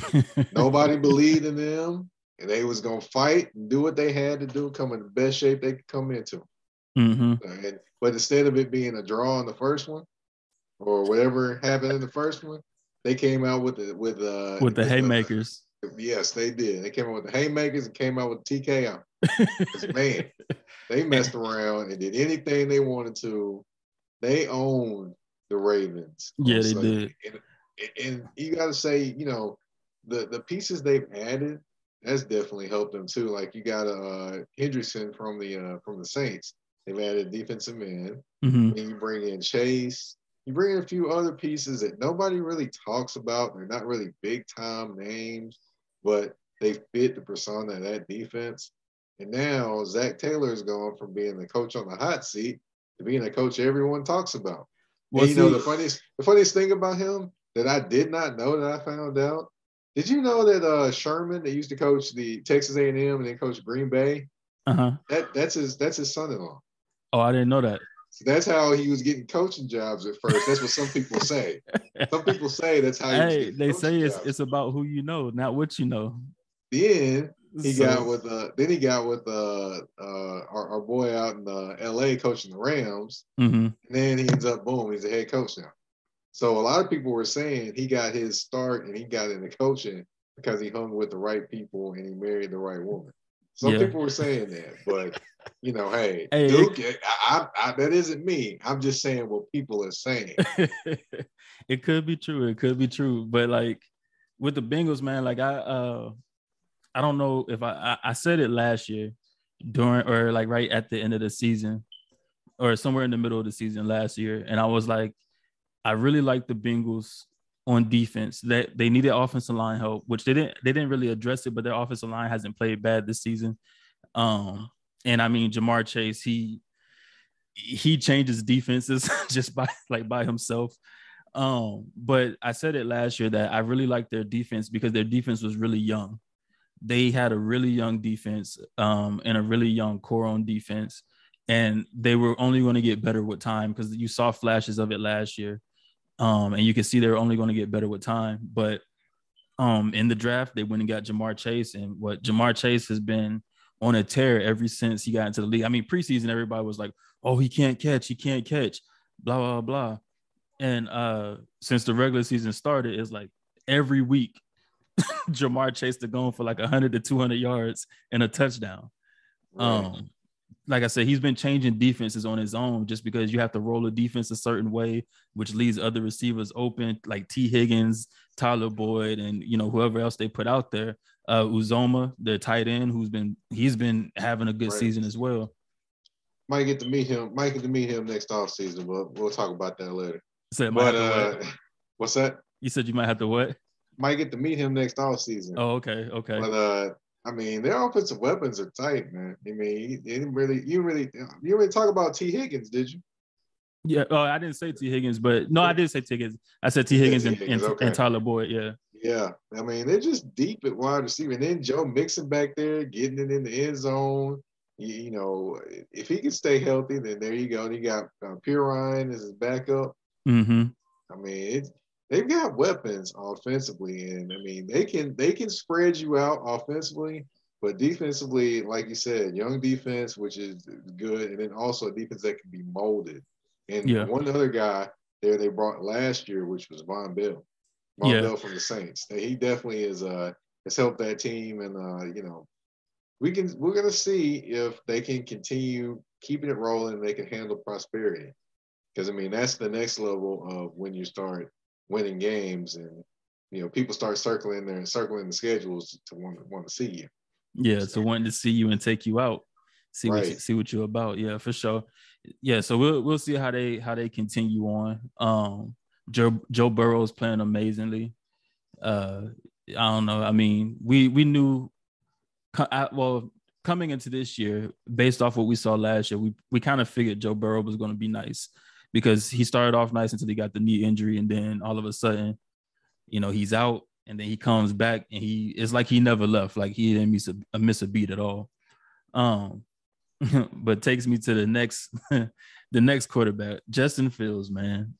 Nobody believed in them, and they was gonna fight and do what they had to do, come in the best shape they could come into. Hmm And, but instead of it being a draw in the first one, or whatever happened in the first one, they came out with the with uh With the haymakers. yes, they did. They came out with the haymakers and came out with TKO. man, they messed around and did anything they wanted to. They owned the Ravens. Yeah, they did. And, and you got to say, you know, the the pieces they've added that's definitely helped them too. Like you got uh Hendrickson from the uh from the Saints. They've added defensive end. hmm And you bring in Chase. You bring in a few other pieces that nobody really talks about. They're not really big time names, but they fit the persona of that defense. And now Zac Taylor is going from being the coach on the hot seat to being a coach everyone talks about. Well, and you know the funniest the funniest thing about him that I did not know that I found out. Did you know that uh, Sherman, that used to coach the Texas A&M and then coach Green Bay, uh-huh. that that's his that's his son-in-law. Oh, I didn't know that. So that's how he was getting coaching jobs at first. That's what some people say. Some people say that's how hey, they say it's jobs. it's about who you know, not what you know. Then he So- got with uh then he got with uh uh our, our boy out in uh, LA coaching the Rams. Mhm. And then he ends up boom, he's the head coach now. So a lot of people were saying he got his start and he got into coaching because he hung with the right people and he married the right woman. Some Yeah. people were saying that, but you know, hey, Hey, Duke, I, I, I, that isn't me. I'm just saying what people are saying. it could be true. It could be true. But like with the Bengals, man, like I uh I don't know if I I, I said it last year during or like right at the end of the season or somewhere in the middle of the season last year. And I was like, I really like the Bengals on defense. That they needed offensive line help, which they didn't they didn't really address it, but their offensive line hasn't played bad this season. Um, and I mean Ja'Marr Chase, he he changes defenses just by like by himself. Um, but I said it last year that I really liked their defense because their defense was really young. They had a really young defense um, and a really young core on defense, and they were only going to get better with time because you saw flashes of it last year, um, and you can see they're only going to get better with time. But um, in the draft, they went and got Ja'Marr Chase, and what Ja'Marr Chase has been on a tear ever since he got into the league. I mean, preseason, everybody was like, "Oh, he can't catch, he can't catch," blah blah blah. And uh, since the regular season started, it's like every week, Ja'Marr Chase to going for like 100 to 200 yards and a touchdown. Um, like I said, he's been changing defenses on his own just because you have to roll a defense a certain way, which leaves other receivers open, like Tee Higgins, Tyler Boyd, and you know whoever else they put out there. Uh, Uzomah, the tight end, who's been he's been having a good Right. season as well. might get to meet him. Might get to meet him next off season, but we'll talk about that later. So But uh, what? what's that? You said you might have to what? Might get to meet him next off season. Oh, okay, okay. But uh, I mean, their offensive weapons are tight, man. I mean, you didn't really, you really, you really talk about Tee Higgins, did you? Yeah. Oh, I didn't say Tee Higgins, but no, I did say Tee Higgins. I said Tee Higgins and, Higgins, and, okay. and Tyler Boyd. Yeah. Yeah, I mean, they're just deep at wide receiver. And then Joe Mixon back there, getting it in the end zone. You, you know, if he can stay healthy, then there you go. And you got uh, Perine as his backup. Mm-hmm. I mean, it's, they've got weapons offensively, and I mean, they can they can spread you out offensively, but defensively, like you said, young defense, which is good, and then also a defense that can be molded. And Yeah. one other guy there they brought last year, which was Vonn Bell. Vonn Yeah. From the Saints. He definitely is uh has helped that team, and uh, you know, we can we're gonna see if they can continue keeping it rolling. They can handle prosperity, because I mean that's the next level of when you start winning games, and you know people start circling there and circling the schedules to want to want to see you. Yeah. So wanting to see you and take you out, see what you, see what you're about. Yeah, for sure. Yeah. So we'll we'll see how they how they continue on. Um, Joe Joe Burrow's playing amazingly. Uh, I don't know. I mean, we we knew. Well, coming into this year, based off what we saw last year, we we kind of figured Joe Burrow was going to be nice because he started off nice until he got the knee injury, and then all of a sudden, you know, he's out, and then he comes back, and he it's like he never left, like he didn't miss a, miss a beat at all. Um, but takes me to the next the next quarterback, Justin Fields, man.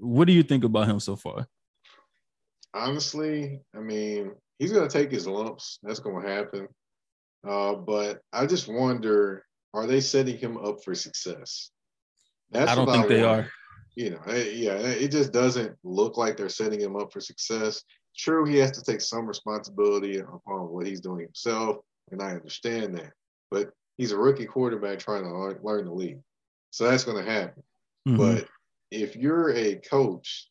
What do you think about him so far? Honestly, I mean, he's gonna take his lumps. That's gonna happen. Uh, but I just wonder, are they setting him up for success? That's I don't think they are. You know, eh, yeah, it just doesn't look like they're setting him up for success. True, he has to take some responsibility upon what he's doing himself, and I understand that. But he's a rookie quarterback trying to learn, learn the league, so that's going to happen. Mhm. But if you're a coach,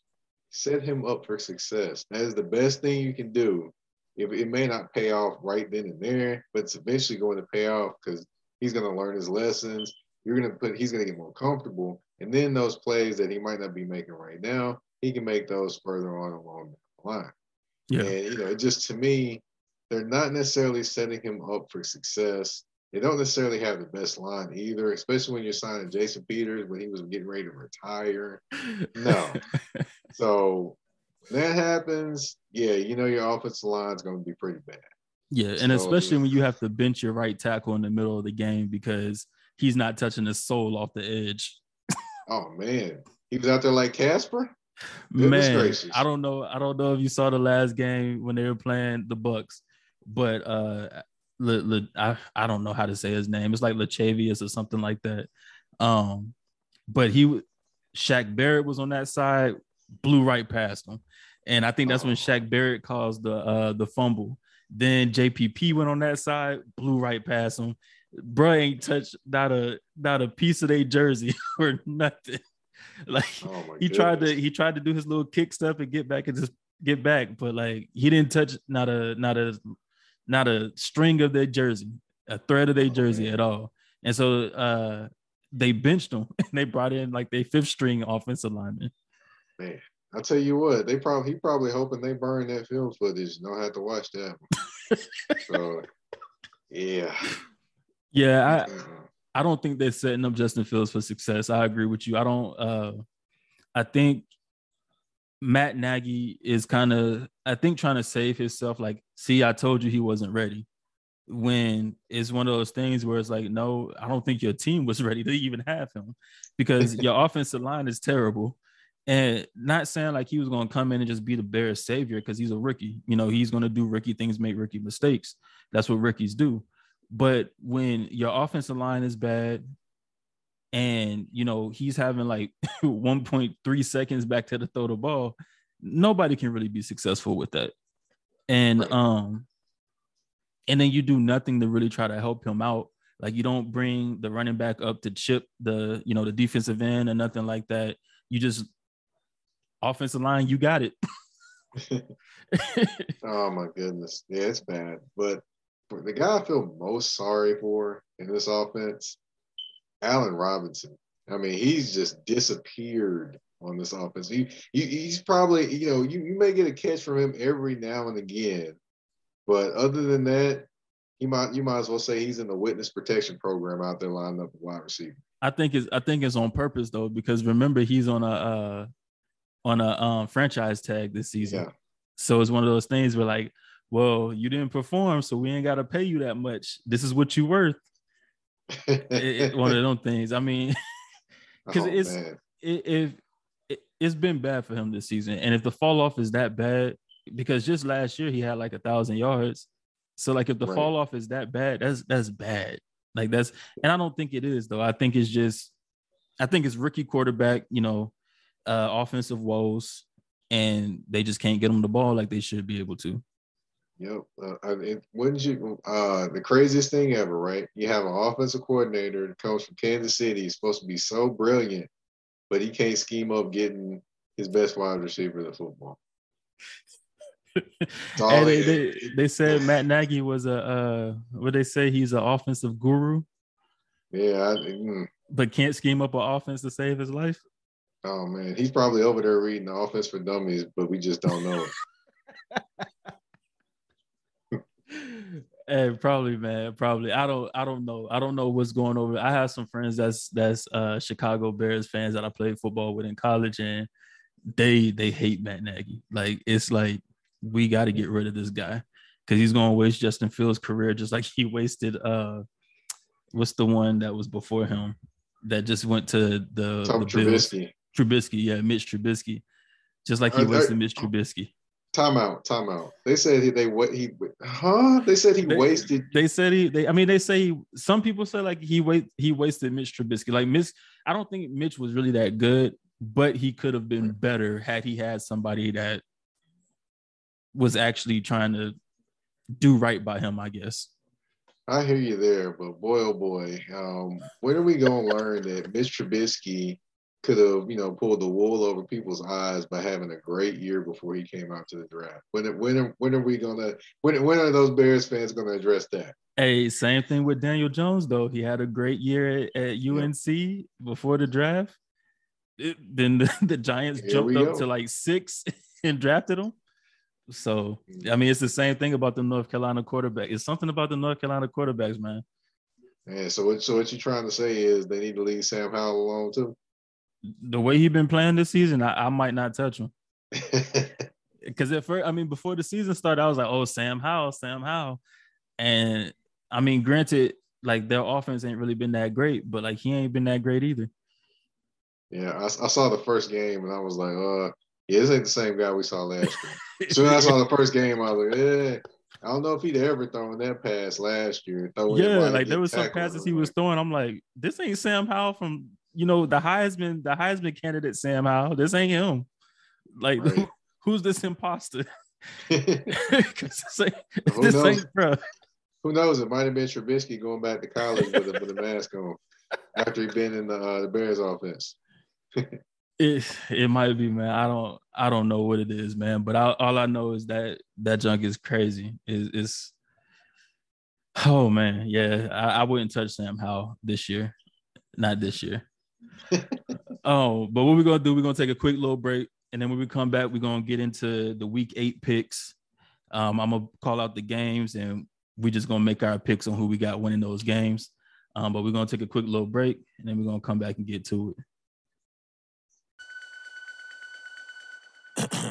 set him up for success. That is the best thing you can do. If it may not pay off right then and there, but it's eventually going to pay off because he's going to learn his lessons. You're going to put, he's going to get more comfortable. And then those plays that he might not be making right now, he can make those further on along the line. yeah, And, you know, it just to me, they're not necessarily setting him up for success. They don't necessarily have the best line either, especially when you're signing Jason Peters when he was getting ready to retire. No. So when that happens, yeah, you know your offensive line is going to be pretty bad. yeah, and So- especially when you have to bench your right tackle in the middle of the game because he's not touching the soul off the edge. Oh man, he was out there like Casper. Goodness Man, gracious. I don't know. I don't know if you saw the last game when they were playing the Bucks, but uh, Le, Le, I I don't know how to say his name. It's like Lachavius or something like that. Um, but he, Shaq Barrett was on that side, blew right past him, and I think that's when Oh. Shaq Barrett caused the uh the fumble. Then JPP went on that side, blew right past him. Bruh ain't touched not a not a piece of their jersey or nothing. Like Oh he tried to he tried to do his little kick stuff and get back and just get back, but like he didn't touch not a not a not a string of their jersey, a thread of their Oh, jersey at all. And so uh they benched him and they brought in like their fifth string offensive lineman. Man, I tell you what, they probably he probably hoping they burn that film footage. Don't have to watch that. One. so yeah. Yeah, I, Uh-uh. I don't think they're setting up Justin Fields for success. I agree with you. I don't uh I think Matt Nagy is kind of I think trying to save himself like see I told you he wasn't ready. When it's one of those things where it's like no, I don't think your team was ready to even have him because your offensive line is terrible. And not saying like he was going to come in and just be the Bears savior because he's a rookie. You know, he's going to do rookie things, make rookie mistakes. That's what rookies do. But when your offensive line is bad and you know he's having like 1.3 seconds back to the throw the ball, nobody can really be successful with that. And Right. um and then you do nothing to really try to help him out. Like you don't bring the running back up to chip the, you know, the defensive end or nothing like that. You just offensive line, you got it. Oh my goodness. Yeah, it's bad. But for the guy I feel most sorry for in this offense Allen Robinson. I mean, he's just disappeared on this offense. He, he he's probably you know you you may get a catch from him every now and again, but other than that, he might you might as well say he's in the witness protection program out there lining up a wide receiver. I think it's I think it's on purpose though because remember he's on a uh, on a um, franchise tag this season, yeah. so it's one of those things where like, well, you didn't perform, so we ain't got to pay you that much. This is what you worth. It, it, one of those things. I mean, because oh, it's it, if it, it's been bad for him this season, and if the fall off is that bad, because just last year he had like a thousand yards, so like if the right. fall off is that bad, that's that's bad. Like that's and I don't think it is though. I think it's just I think it's rookie quarterback, you know, uh offensive woes, and they just can't get them the ball like they should be able to. Yep. Uh, it, wouldn't you? Uh, the craziest thing ever, right? You have an offensive coordinator that comes from Kansas City. He's supposed to be so brilliant, but he can't scheme up getting his best wide receiver in the football. and they, they, they, said Matt Nagy was a uh, what they say he's an offensive guru. Yeah, I, mm. but can't scheme up an offense to save his life. Oh man, he's probably over there reading the offense for dummies, but we just don't know. Hey, probably, man. Probably. I don't. I don't know. I don't know what's going over. I have some friends that's that's uh Chicago Bears fans that I played football with in college, and they they hate Matt Nagy. Like it's like we got to get rid of this guy because he's going to waste Justin Fields' career just like he wasted. uh What's the one that was before him that just went to the, Tom the Trubisky. Trubisky, yeah, Mitch Trubisky, just like he wasted Mitch Trubisky. Timeout, timeout. They said he, they what he huh? They said he they, wasted. They said he. They, I mean, they say he, some people say like he wait he wasted Mitch Trubisky. Like Mitch, I don't think Mitch was really that good, but he could have been better had he had somebody that was actually trying to do right by him. I guess. I hear you there, but boy, oh boy, um, when are we gonna learn that Mitch Trubisky could have, you know, pulled the wool over people's eyes by having a great year before he came out to the draft. When when when are we gonna when when are those Bears fans gonna address that? Hey, same thing with Daniel Jones though. He had a great year at, at UNC yeah. before the draft. It, then the, the Giants Here jumped up go. to like six and drafted him. So mm. I mean, it's the same thing about the North Carolina quarterback. It's something about the North Carolina quarterbacks, man. Yeah. So what? So what you're trying to say is they need to leave Sam Howell alone too the way he's been playing this season, I, I might not touch him. Because at first, I mean, before the season started, I was like, "Oh, Sam Howell, Sam Howell," and I mean, granted, like their offense ain't really been that great, but like he ain't been that great either. Yeah, I, I saw the first game and I was like, "Uh, yeah, this ain't the same guy we saw last year." so I saw the first game, I was like, "Yeah." I don't know if he'd ever thrown that pass last year. yeah, like there was some passes he was throwing. I'm like, this ain't Sam Howell from you know, the Heisman, the Heisman candidate Sam Howell. This ain't him. Like, right. who's this imposter? this ain't, this ain't bro. Who knows? It might have been Trubisky going back to college with a, with a mask on after he'd been in the, uh, the Bears offense. it it might be, man. I don't I don't know what it is, man. But I, all I know is that that junk is crazy. Is is oh man, yeah. I, I wouldn't touch Sam Howell this year, not this year. Oh, but what we're gonna do, we're gonna take a quick little break, and then when we come back, we're gonna get into the week eight picks. Um, I'm gonna call out the games, and we're just gonna make our picks on who we got winning those games. Um, but we're gonna take a quick little break, and then we're gonna come back and get to it.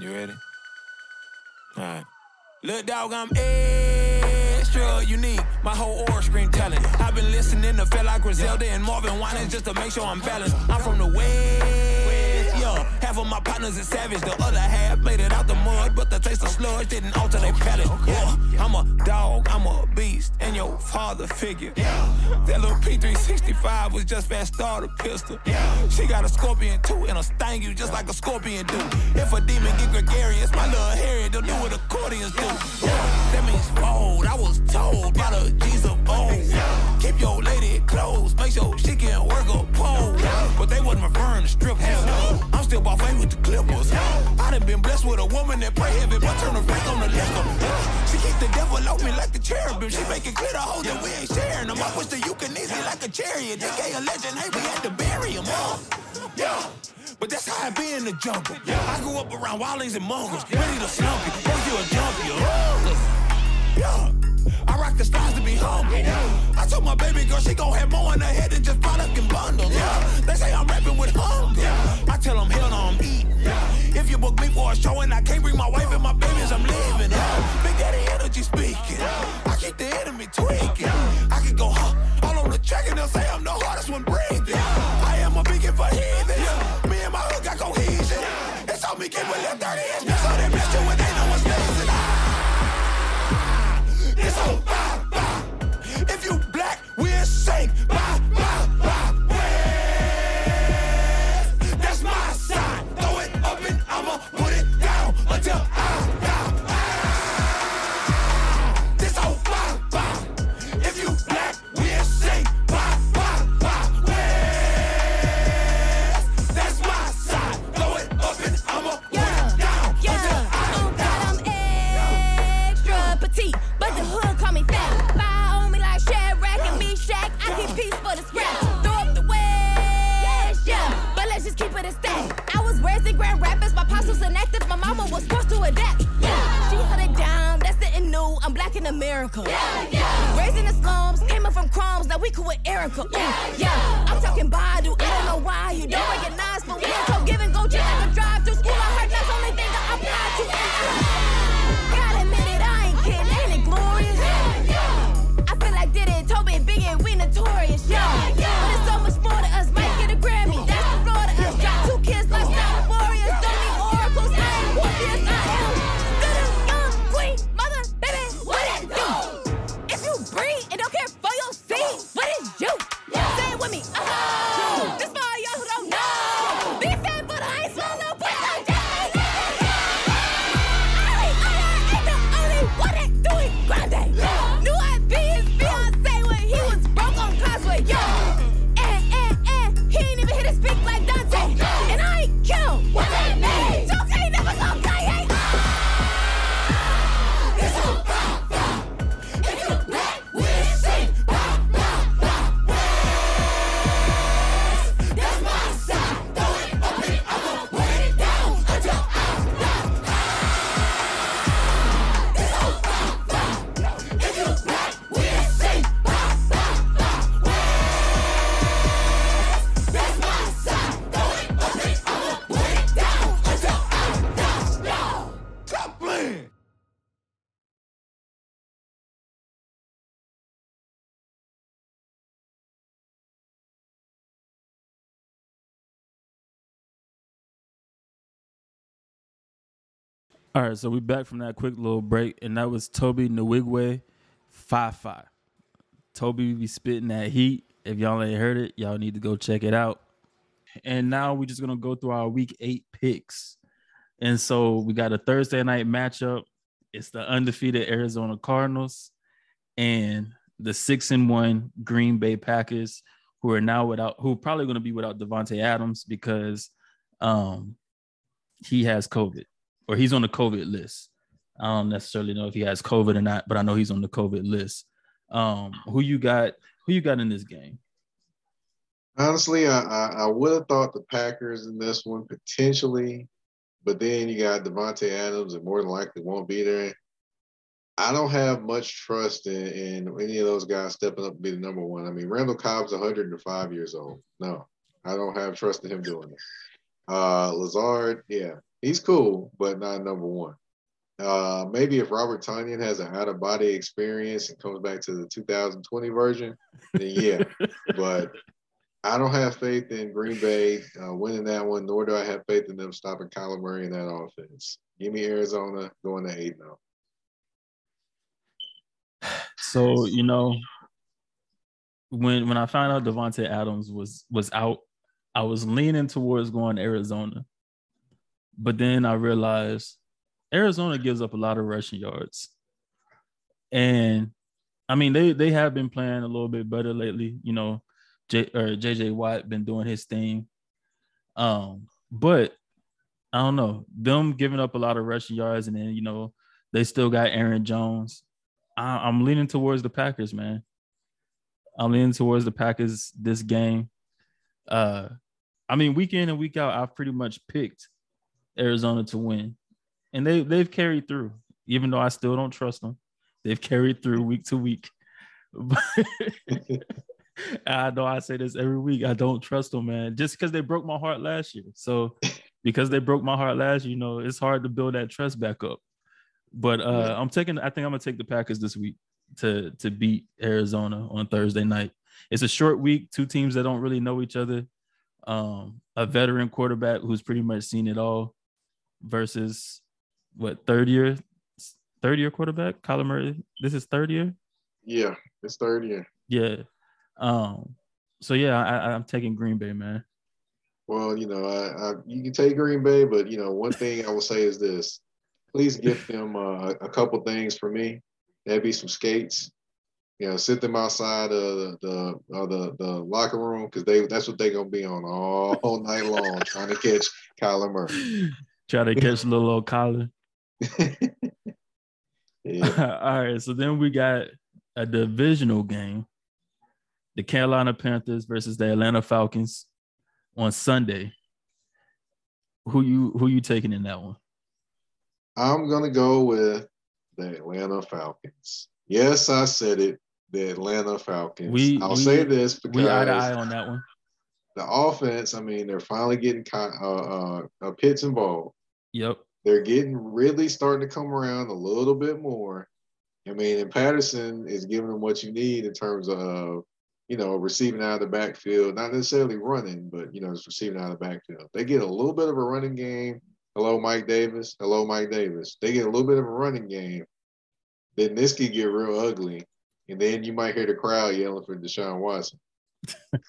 you ready? All right. Look, dog, I'm extra unique. My whole aura scream talent. I've been listening to like Griselda and Marvin Winans just to make sure I'm balanced. I'm from the West. Half of my partners is savage, the other half made it out the mud, but the taste of sludge didn't alter their palate. Yeah, I'm a dog, I'm a beast, and your father figure. Yeah. That little P365 was just fast starter pistol. She got a scorpion too, and a sting you just like a scorpion do. If a demon get gregarious, my little Harry, don't do what accordions do. Yeah. That means bold. I was told by the G's of old. Keep your lady close, make sure she can work a pole. But they wasn't referring to strippers. I'm still off way with the Clippers. I done been blessed with a woman that pray heavy, but turn her back on the liquor. She keep the devil off me like the cherubim. She make it clear to hoes that we ain't sharing them. I push the easy like a chariot. They gave a legend, hey, we had to bury him. Yeah. But that's how I be in the jungle. Yeah. I grew up around wildlings and mongrels, ready to slump you, break you a jump you. Yeah. I rock the stars to be humble. I told my baby girl she gon' have more in her head than just product and bundles. Yeah. They say I'm rapping with for a show and I can't bring my wife and my babies, I'm leaving. Big Daddy energy speaking. Cool. Yeah, All right, so we back from that quick little break, and that was Tobe Nwigwe, Fi Fi. Toby be spitting that heat. If y'all ain't heard it, y'all need to go check it out. And now we're just gonna go through our week eight picks. And so we got a Thursday night matchup. It's the undefeated Arizona Cardinals and the six and one Green Bay Packers, who are now without, who probably gonna be without Davante Adams because um he has COVID or he's on the COVID list. I don't necessarily know if he has COVID or not, but I know he's on the COVID list. Um, who you got? Who you got in this game? Honestly, I, I, I would have thought the Packers in this one potentially, but then you got Davante Adams and more than likely won't be there. I don't have much trust in, in any of those guys stepping up to be the number one. I mean, Randall Cobb's 105 years old. No, I don't have trust in him doing it. Uh, Lazard, yeah, he's cool, but not number one. Uh, maybe if Robert Tonyan has an out of body experience and comes back to the 2020 version, then yeah. but I don't have faith in Green Bay uh, winning that one, nor do I have faith in them stopping Kyler Murray in that offense. Give me Arizona going to eight now. So you know, when when I found out Davante Adams was was out, I was leaning towards going to Arizona, but then I realized Arizona gives up a lot of rushing yards, and I mean they they have been playing a little bit better lately. You know, J or JJ Watt been doing his thing, um, but I don't know. Them giving up a lot of rushing yards, and then you know they still got Aaron Jones. I, I'm leaning towards the Packers, man. I'm leaning towards the Packers this game. Uh, I mean, week in and week out, I've pretty much picked Arizona to win, and they they've carried through. Even though I still don't trust them, they've carried through week to week. I know I say this every week. I don't trust them, man. Just because they broke my heart last year. So because they broke my heart last year, you know, it's hard to build that trust back up. But uh I'm taking I think I'm gonna take the Packers this week to to beat Arizona on Thursday night. It's a short week, two teams that don't really know each other. Um, a veteran quarterback who's pretty much seen it all versus what third year third year quarterback, Kyler Murray. This is third year. Yeah, it's third year. Yeah. Um. So yeah, I, I'm taking Green Bay, man. Well, you know, I, I, you can take Green Bay, but you know, one thing I will say is this: please give them uh, a couple things for me. That'd be some skates. You know, sit them outside of the the uh, the, the locker room because they that's what they're gonna be on all, all night long, trying to catch Kyler Murray. Try to catch little old Kyler. yeah, All right. So then we got a divisional game: the Carolina Panthers versus the Atlanta Falcons on Sunday. Who you who you taking in that one? I'm gonna go with the Atlanta Falcons. Yes, I said it. The Atlanta Falcons. We- I'll we- say this because We eye to eye on that one. the offense. I mean, they're finally getting uh, uh, Pitts involved. Yep. they're getting really starting to come around a little bit more. I mean, and Patterson is giving them what you need in terms of, you know, receiving out of the backfield, not necessarily running, but you know, just receiving out of the backfield. They get a little bit of a running game. Hello, Mike Davis. Hello, Mike Davis. They get a little bit of a running game. Then this could get real ugly. And then you might hear the crowd yelling for Deshaun Watson.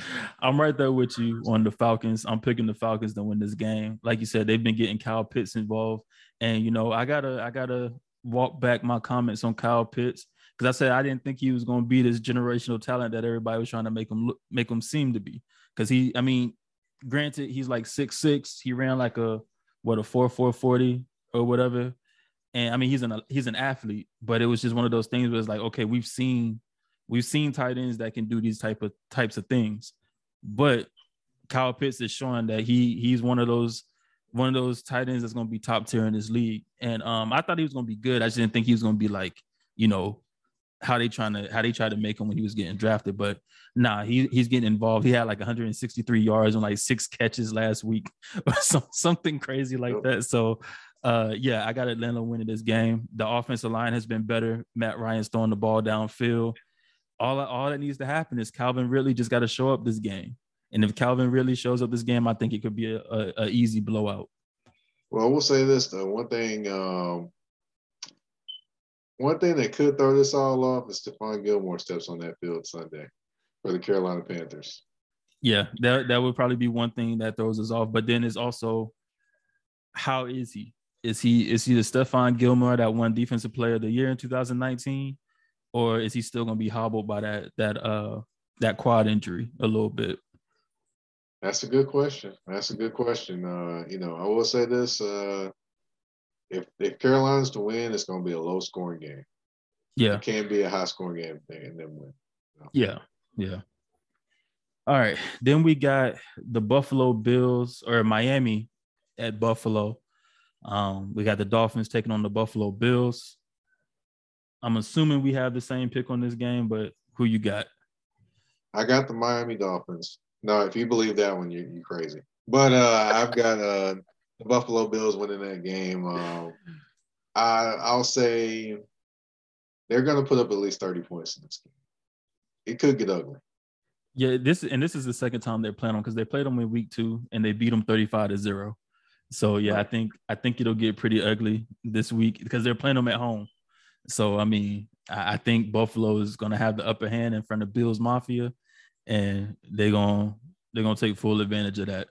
I'm right there with you on the Falcons. I'm picking the Falcons to win this game. Like you said, they've been getting Kyle Pitts involved, and you know I gotta I gotta walk back my comments on Kyle Pitts because I said I didn't think he was going to be this generational talent that everybody was trying to make him look, make him seem to be. Because he, I mean, granted he's like six six. He ran like a what a four four forty or whatever, and I mean he's an he's an athlete, but it was just one of those things where it's like okay, we've seen we've seen tight ends that can do these type of types of things, but Kyle Pitts is showing that he he's one of those one of those tight ends that's going to be top tier in this league. And um, I thought he was going to be good. I just didn't think he was going to be like you know how they trying to how they tried to make him when he was getting drafted. But nah, he he's getting involved. He had like 163 yards and like six catches last week or some, something crazy like that. So uh yeah, I got Atlanta winning this game. The offensive line has been better. Matt Ryan's throwing the ball downfield. All all that needs to happen is Calvin Ridley just got to show up this game. And if Calvin Ridley shows up this game, I think it could be a, a, a easy blowout. Well, I will say this though. One thing, um, one thing that could throw this all off is Stephon Gilmore steps on that field Sunday for the Carolina Panthers. Yeah, that that would probably be one thing that throws us off. But then it's also how is he? Is he is he the Stephon Gilmore that won Defensive Player of the Year in 2019, or is he still going to be hobbled by that that uh that quad injury a little bit? That's a good question. That's a good question. Uh, you know, I will say this: uh, if if Carolina's to win, it's going to be a low scoring game. Yeah, It can't be a high scoring game and then win. yeah, yeah. All right, then we got the Buffalo Bills or Miami at Buffalo. Um, we got the Dolphins taking on the Buffalo Bills. I'm assuming we have the same pick on this game, but who you got? I got the Miami Dolphins. No, if you believe that one, you you crazy. But uh, I've got uh, the Buffalo Bills winning that game. Um, I I'll say they're going to put up at least thirty points in this game. It could get ugly. Yeah, this and this is the second time they're playing them because they played them in week two and they beat them 35 to zero. So yeah, I think I think it'll get pretty ugly this week because they're playing them at home. So I mean, I, I think Buffalo is gonna have the upper hand in front of Bills Mafia, and they're gonna they're gonna take full advantage of that.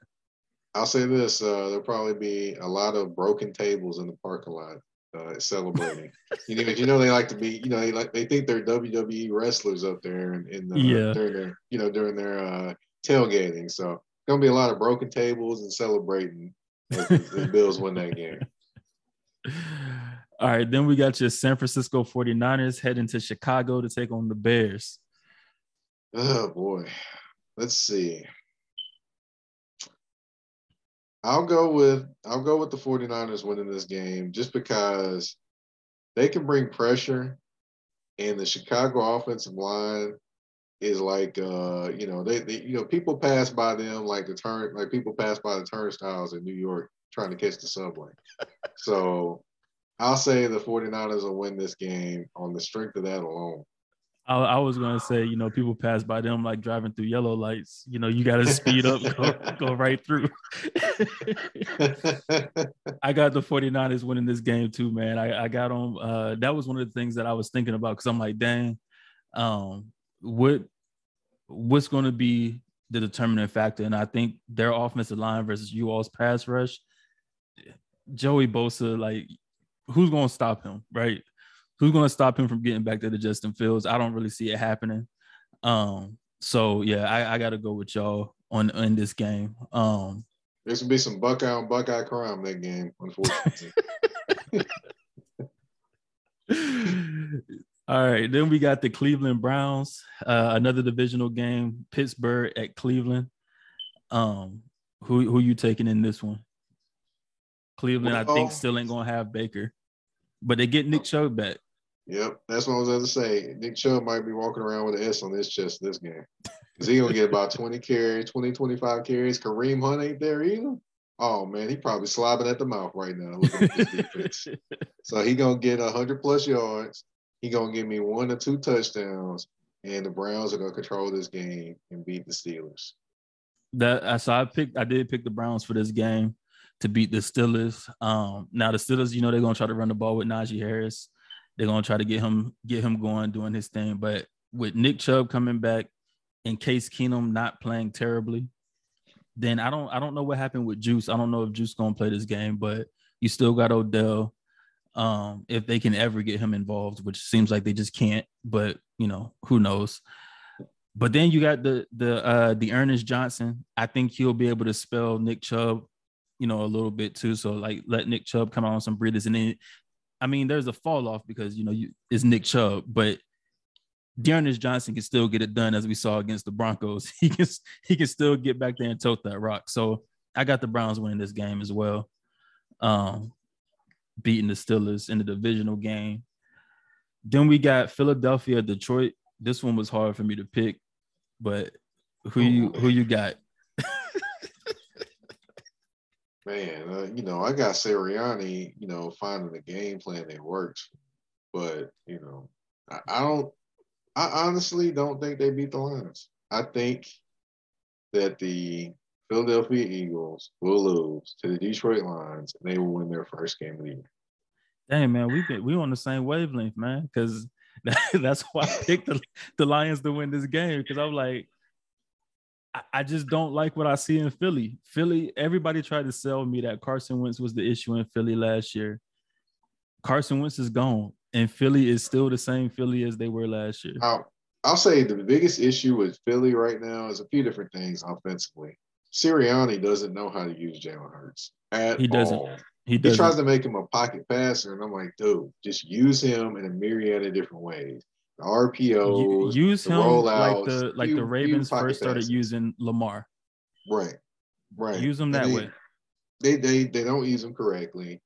I'll say this: uh, there'll probably be a lot of broken tables in the parking lot uh, celebrating. you know, you know they like to be. You know, they like they think they're WWE wrestlers up there in, in the, Yeah. during their you know during their uh, tailgating. So gonna be a lot of broken tables and celebrating the Bills win that game. All right, then we got your San Francisco 49ers heading to Chicago to take on the Bears. Oh boy. Let's see. I'll go with I'll go with the 49ers winning this game just because they can bring pressure and the Chicago offensive line is like uh you know they, they you know people pass by them like the turn like people pass by the turnstiles in New York trying to catch the subway. so I'll say the 49ers will win this game on the strength of that alone. I, I, was gonna say, you know, people pass by them like driving through yellow lights. You know, you got to speed up, go, go, right through. I got the 49ers winning this game too, man. I, I got them. Uh, that was one of the things that I was thinking about because I'm like, dang, um, what what's going to be the determining factor? And I think their offensive line versus you all's pass rush. Joey Bosa, like, who's going to stop him, right? who's going to stop him from getting back to the Justin Fields? I don't really see it happening. Um, so yeah, I, I got to go with y'all on in this game. Um, There's gonna be some Buckeye on Buckeye crime that game, unfortunately. All right, then we got the Cleveland Browns, uh, another divisional game, Pittsburgh at Cleveland. Um, who who you taking in this one? Cleveland, I think, still ain't gonna have Baker, but they get Nick oh. Chubb back. Yep, that's what I was going to say. Nick Chubb might be walking around with an S on his chest this game. Because he going to get about 20 carries, 20, 25 carries. Kareem Hunt ain't there either. Oh, man, he probably slobbing at the mouth right now looking at this defense. so he going to get 100 plus yards. He going to give me one or two touchdowns. And the Browns are going to control this game and beat the Steelers. That so I picked I did pick the Browns for this game to beat the Steelers. Um, now the Steelers, you know, they're gonna try to run the ball with Najee Harris. They're gonna try to get him get him going, doing his thing. But with Nick Chubb coming back, in Case Keenum not playing terribly, then I don't I don't know what happened with Juice. I don't know if Juice gonna play this game, but you still got Odell. Um, if they can ever get him involved, which seems like they just can't, but you know, who knows. But then you got the the uh D'Ernest Johnson. I think he'll be able to spell Nick Chubb, you know, a little bit too. So like let Nick Chubb come out on some breathers, and then I mean, there's a fall off because you know you, it's Nick Chubb, but D'Ernest Johnson can still get it done as we saw against the Broncos. He can he can still get back there and tote that rock. So I got the Browns winning this game as well. Um, beating the Steelers in the divisional game. Then we got Philadelphia, Detroit. This one was hard for me to pick, but who you who you got? Man, uh, you know, I got Sirianni, you know, finding a game plan that works. But, you know, I, I don't, I honestly don't think they beat the Lions. I think that the Philadelphia Eagles will lose to the Detroit Lions and they will win their first game of the year. Dang, man, we we on the same wavelength, man, because that's why I picked the, the Lions to win this game because I'm like, I just don't like what I see in Philly. Philly, everybody tried to sell me that Carson Wentz was the issue in Philly last year. Carson Wentz is gone, and Philly is still the same Philly as they were last year. I'll, I'll say the biggest issue with Philly right now is a few different things offensively. Sirianni doesn't know how to use Jalen Hurts at he doesn't. all. He, doesn't. he tries to make him a pocket passer, and I'm like, dude, just use him in a myriad of different ways the RPOs, use him rollouts, like the like the Ravens first started passes. using Lamar. Right, right. Use them And that they, way. They they they don't use him correctly.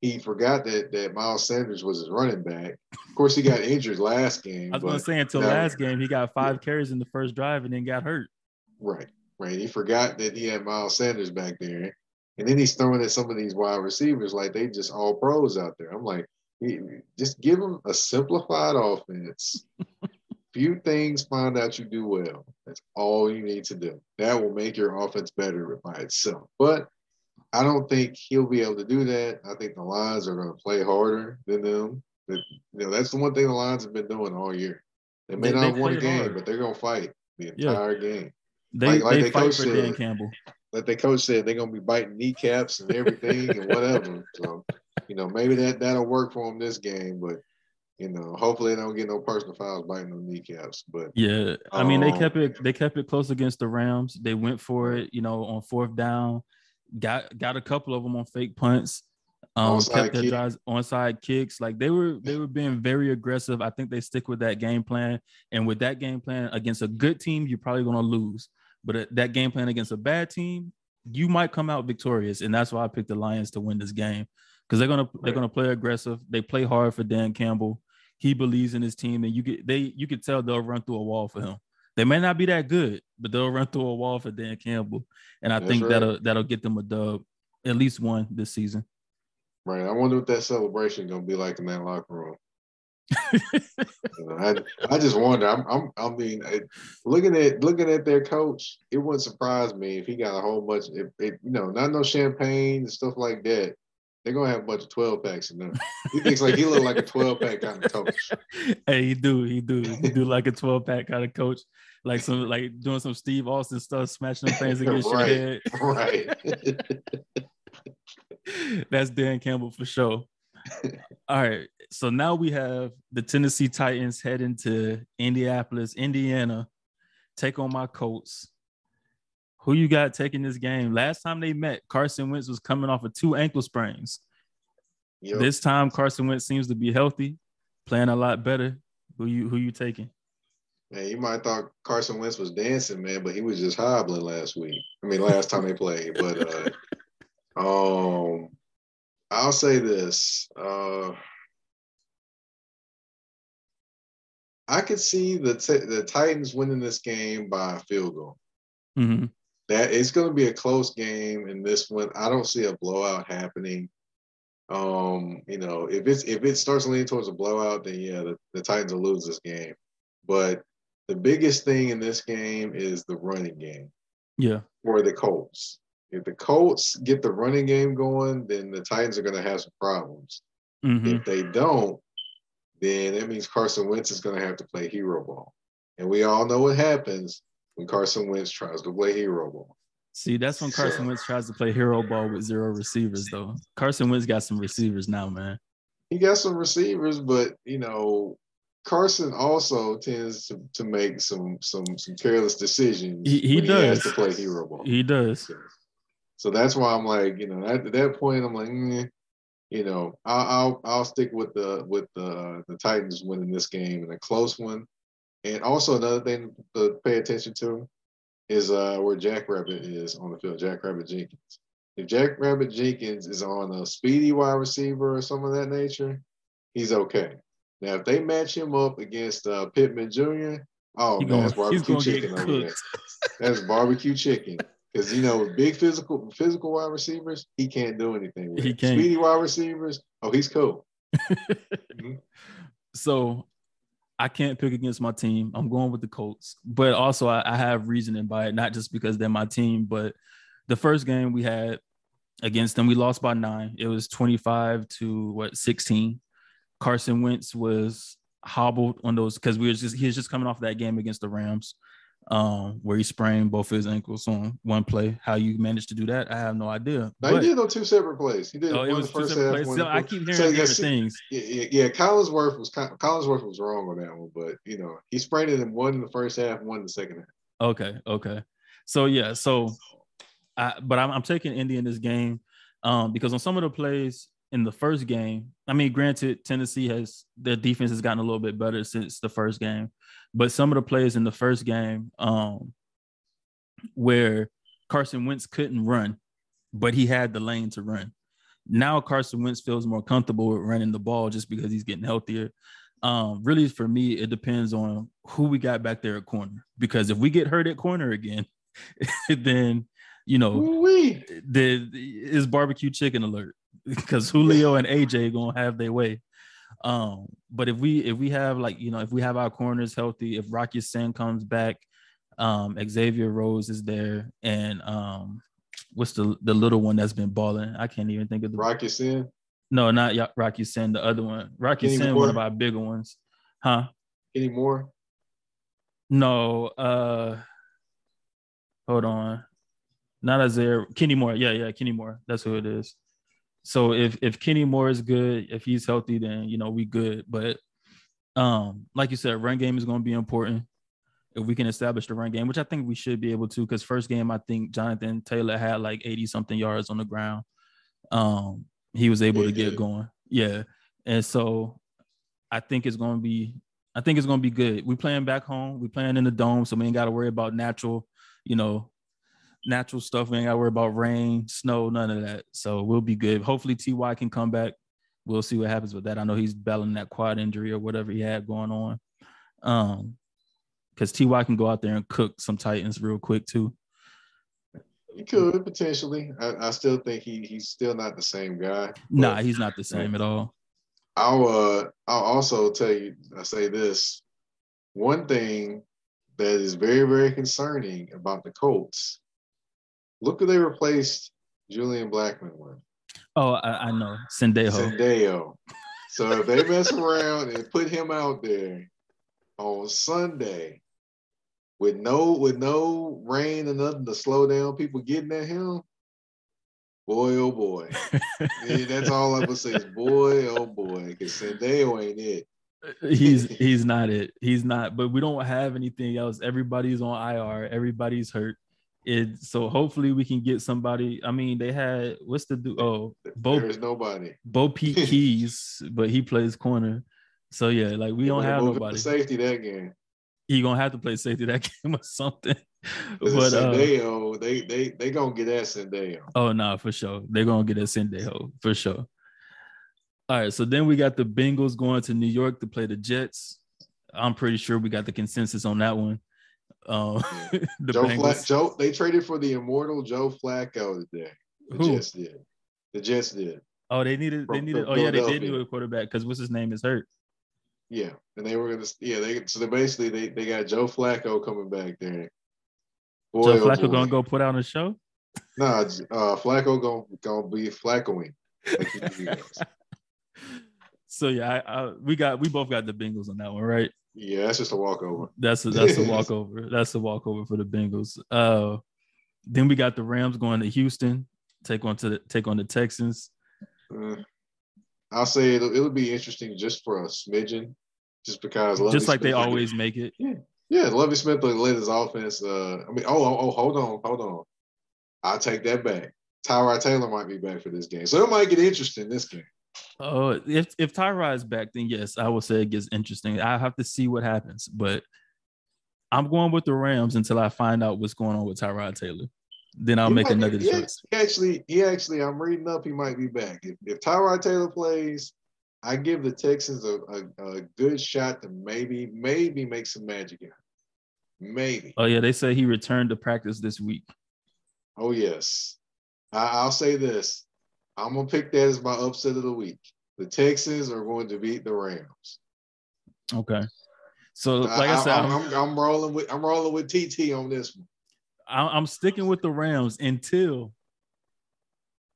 He forgot that that Miles Sanders was his running back. Of course, he got injured last game. I was gonna say until now- last game he got five carries in the first drive and then got hurt. Right, right. He forgot that he had Miles Sanders back there, and then he's throwing at some of these wide receivers like they just all pros out there. I'm like, just give them a simplified offense. Few things find out you do well. That's all you need to do. That will make your offense better by itself. But I don't think he'll be able to do that. I think the Lions are going to play harder than them. That- You know, that's the one thing the Lions have been doing all year. They may They- not they have won a game, hard. but they're going to fight the Yeah. entire game. They Like- like they they fight coach for Dan said. Campbell. Like the coach said, they're going to be biting kneecaps and everything and whatever. So, you know, maybe that that'll work for them this game. But You know, hopefully they don't get no personal fouls biting on kneecaps. But Yeah, I mean they Um, kept it they kept it close against the Rams. They went for it, you know, on fourth down. Got got a couple of them on fake punts. Um, Onside kept their kick. drives onside kicks. Like they were they were being very aggressive. I think they stick with that game plan. And with that game plan against a good team, you're probably gonna lose. But uh, that game plan against a bad team, you might come out victorious. And that's why I picked the Lions to win this game because they're gonna they're gonna play aggressive. They play hard for Dan Campbell. He believes in his team, and you get they you could tell they'll run through a wall for him. They may not be that good, but they'll run through a wall for Dan Campbell, and I That's think right. that'll that'll get them a dub, at least one this season. right, I wonder what that celebration gonna be like in that locker room. You know, I, I just wonder. I'm, I'm, I mean, looking at looking at their coach, it wouldn't surprise me if he got a whole bunch. If, if you know, not no champagne and stuff like that. They're gonna have a bunch of twelve packs in there. He thinks like he look like a twelve pack kind of coach. hey, he do, he do, he do like a twelve pack kind of coach, like some like doing some Steve Austin stuff, smashing them things against Right. your head. right. That's Dan Campbell for sure. All right. So now we have the Tennessee Titans heading to Indianapolis, Indiana, take on my Colts. Who you got taking this game? Last time they met, Carson Wentz was coming off of two ankle sprains. Yo, This time Carson Wentz seems to be healthy, playing a lot better. Who you who you taking? man, you might have thought Carson Wentz was dancing, man, but he was just hobbling last week. I mean, last time they played. But uh, um, I'll say this. Uh, I could see the t- the Titans winning this game by a field goal. Mhm. That it's going to be a close game in this one. I don't see a blowout happening. Um, you know, if it's if it starts leaning towards a blowout, then yeah, the, the Titans will lose this game. But the biggest thing in this game is the running game Yeah. for the Colts. If the Colts get the running game going, then the Titans are going to have some problems. Mhm. If they don't, then that means Carson Wentz is going to have to play hero ball. And we all know what happens when Carson Wentz tries to play hero ball. See, that's when Carson So- Wentz tries to play hero ball with zero receivers, though. Carson Wentz got some receivers now, man. He got some receivers, but you know, Carson also tends to, to make some some some careless decisions. He- he when has does. to play hero ball. He does. So that's why I'm like, you know, at that point, I'm like, mm, you know, I'll, I'll I'll stick with the with the the Titans winning this game in a close one. And also another thing to pay attention to is uh where Jack Rabbit is on the field. Jack Rabbit Jenkins. If Jack Rabbit Jenkins is on a speedy wide receiver or some of that nature, he's okay. Now if they match him up against uh, Pittman Jr., oh He man, that's barbecue chicken over there. That's barbecue chicken. Because you know, big physical physical wide receivers, he can't do anything with. He can't. Speedy wide receivers, oh, he's cool. So I can't pick against my team. I'm going with the Colts, but also I, I have reasoning by it, not just because they're my team, but the first game we had against them, we lost by nine. It was 25 to what 16. Carson Wentz was hobbled on those because we was just he was just coming off that game against the Rams, um, where he sprained both his ankles on one play. How you managed to do that, I have no idea. Now But- he did on two separate plays. He did oh, one it was the two first separate half. plays. one in So I keep hearing So, yeah, different things. Yeah, yeah, yeah, Collinsworth was Collinsworth was wrong on that one, but you know he sprained it in one in the first half, one in the second half. Okay, okay. So yeah, so I but I'm, I'm taking Indy in this game um because on some of the plays in the first game, I mean, granted, Tennessee has their defense has gotten a little bit better since the first game, but some of the plays in the first game, um, where Carson Wentz couldn't run, but he had the lane to run. Now Carson Wentz feels more comfortable with running the ball just because he's getting healthier. Um, really, for me, it depends on who we got back there at corner. Because if we get hurt at corner again, then you know Ooh-wee. the is barbecue chicken alert because Julio and AJ gonna have their way. Um, but if we if we have like you know if we have our corners healthy, if Rock Ya-Sin comes back, um, Xavier Rhodes is there, and um, what's the the little one that's been balling? I can't even think of the Rock Ya-Sin, no, not Ya- Rock Ya-Sin, the other one. Rocky Kenny Sin, one of our bigger ones, huh? Kenny Moore. No, uh, hold on, not Isaiah, Kenny Moore. Yeah, yeah, Kenny Moore. That's who it is. So if if Kenny Moore is good, if he's healthy, then you know we good. But Um, like you said, run game is going to be important. If we can establish the run game, which I think we should be able to, because first game I think Jonathan Taylor had like 80 something yards on the ground. Um, he was able Yeah, to get going. Yeah. And so I think it's gonna be I think it's gonna be good. We playing back home, we playing in the dome, so we ain't gotta worry about natural, you know, natural stuff. We ain't gotta worry about rain, snow, none of that. So we'll be good. Hopefully TY can come back. We'll see what happens with that. I know he's battling that quad injury or whatever he had going on. Um, because TY can go out there and cook some Titans real quick too. He could potentially. I, I still think he he's still not the same guy. Nah, he's not the same at all. I'll uh I'll also tell you I say this. One thing that is very, very concerning about the Colts. Look who they replaced Julian Blackmon with. Oh, I, I know. Sendejo. Sendeo. So if they mess around and put him out there on Sunday with no with no rain and nothing to slow down people getting at him, boy oh boy. Yeah, that's all I would say is boy oh boy, because Sendejo ain't it. he's he's not it. He's not. But we don't have anything else. Everybody's on IR. Everybody's hurt. It so hopefully we can get somebody. I mean, they had what's the do? Oh, Bo There's nobody. Bo Pete Keyes, but he plays corner. So yeah, like we don't have nobody. Safety that game. He gonna have to play safety that game or something. But But uh, they they they gonna get that Sendejo. Oh no, for sure. They're gonna get a Sendejo for sure. All right, so then we got the Bengals going to New York to play the Jets. I'm pretty sure we got the consensus on that one. Um, the Joe Bengals. Flack, Joe, they traded for the immortal Joe Flacco today. The Who? Jets did. The Jets did. Oh, they needed. They needed. Oh yeah, they did need a quarterback because what's his name is hurt. Yeah, and they were gonna. Yeah, they so they basically they, they got Joe Flacco coming back there. Boy, Joe oh Flacco boy. gonna go put out a show. Nah, uh, Flacco gonna gonna be Flaccoing. Like. So yeah, I, I, we got we both got the Bengals on that one, right? Yeah, that's just a walkover. That's a that's a walkover. That's a walkover for the Bengals. Uh, then we got the Rams going to Houston, take on to the, take on the Texans. Uh, I'll say it'll, it'll be interesting just for a smidgen, just because. Just like they Smith will always make it. Yeah, yeah. Lovie Smith let his offense. Uh, I mean, oh, oh, oh, hold on, hold on. I'll take that back. Tyrod Taylor might be back for this game, so it might get interesting this game. Oh, if if Tyrod is back, then yes, I will say it gets interesting. I have to see what happens, but I'm going with the Rams until I find out what's going on with Tyrod Taylor. Then I'll He make might be- another choice. He actually, he actually, I'm reading up. He might be back. If, if Tyrod Taylor plays, I give the Texans a, a, a good shot to maybe, maybe make some magic out. Maybe. Oh yeah, they say he returned to practice this week. Oh yes. I, I'll say this. I'm gonna pick that as my upset of the week. The Texans are going to beat the Rams. Okay. So like I, said, I'm, I'm, I'm, I'm rolling with I'm rolling with TT on this one. I'm, I'm sticking with the Rams until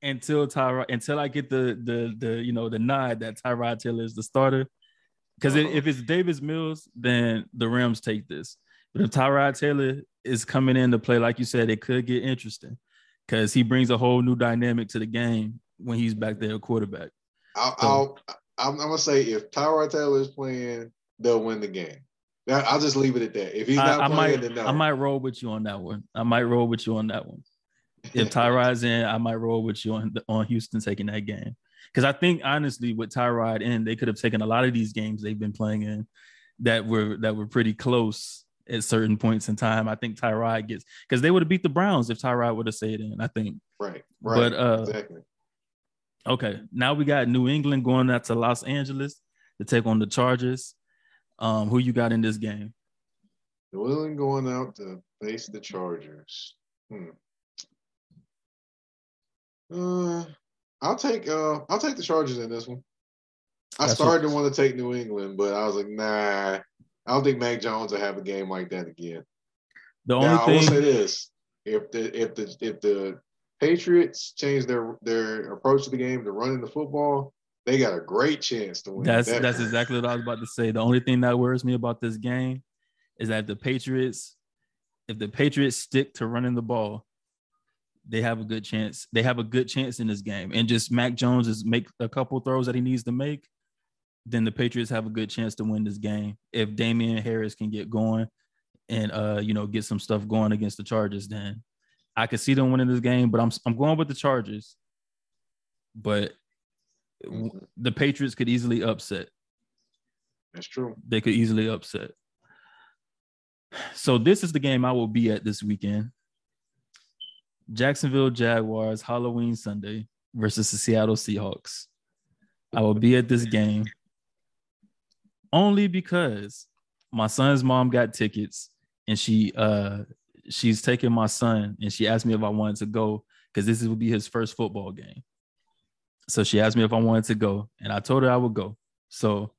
until Tyrod until I get the the the you know the nod that Tyrod Taylor is the starter. Because Uh-huh. if it's Davis Mills, then the Rams take this. But if Tyrod Taylor is coming in to play, like you said, it could get interesting because he brings a whole new dynamic to the game when he's back there quarterback. I'll, So- I'll I'm, I'm gonna say if Tyrod Taylor is playing, they'll win the game. I'll just leave it at that. If he's I, not I playing, might then no. I might roll with you on that one. I might roll with you on that one. If Tyrod's in, I might roll with you on on Houston taking that game. Because I think honestly, with Tyrod in, they could have taken a lot of these games they've been playing in that were that were pretty close at certain points in time. I think Tyrod gets because they would have beat the Browns if Tyrod would have stayed in. I think. right, right, But, uh, exactly. Okay, now we got New England going out to Los Angeles to take on the Chargers. Um, who you got in this game? New England going out to face the Chargers. Hmm. Uh, I'll take uh I'll take the Chargers in this one. I That's started to want to take New England, but I was like, nah. I don't think Mac Jones will have a game like that again. The only now, I will say thing, this: if the if the if the Patriots change their their approach to the game to running the football, they got a great chance to win. That's that that's game. exactly what I was about to say. The only thing that worries me about this game is that the Patriots, if the Patriots stick to running the ball, they have a good chance. They have a good chance in this game. And just Mac Jones is make a couple throws that he needs to make. then the Patriots have a good chance to win this game. If Damien Harris can get going and uh, you know, get some stuff going against the Chargers, then I could see them winning this game. But I'm I'm going with the Chargers. But the Patriots could easily upset. That's true. They could easily upset. So this is the game I will be at this weekend. Jacksonville Jaguars Halloween Sunday versus the Seattle Seahawks. I will be at this game only because my son's mom got tickets and she uh she's taking my son and she asked me if I wanted to go because this would be his first football game. So she asked me if I wanted to go and I told her I would go. So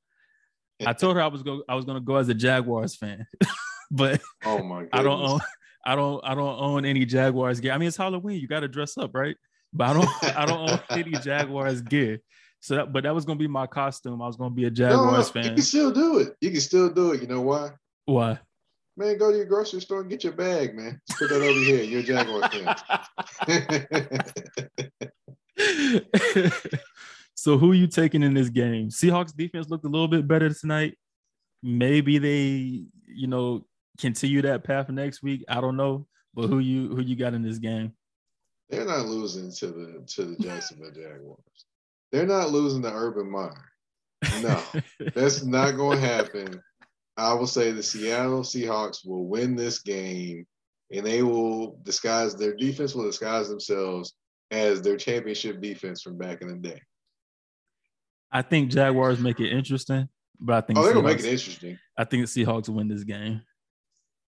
I told her I was go I was gonna go as a Jaguars fan, but Oh my god. I don't own I don't I don't own any Jaguars gear. I mean it's Halloween, you gotta dress up, right? But I don't I don't own any Jaguars gear. So that but that was gonna be my costume. I was gonna be a Jaguars You fan. You can still do it. You can still do it. You know why? Why? Man, go to your grocery store and get your bag, man. Just put that over here. You're a Jaguar fan. so who you taking in this game? Seahawks defense looked a little bit better tonight. Maybe they, you know, continue that path next week. I don't know. But who you who you got in this game? They're not losing to the to the Jacksonville Jaguars. They're not losing to Urban Meyer. No, that's not going to happen. I will say the Seattle Seahawks will win this game, and they will disguise their defense will disguise themselves as their championship defense from back in the day. I think Jaguars make it interesting, but I think Oh, they're gonna make it interesting. I think the Seahawks win this game.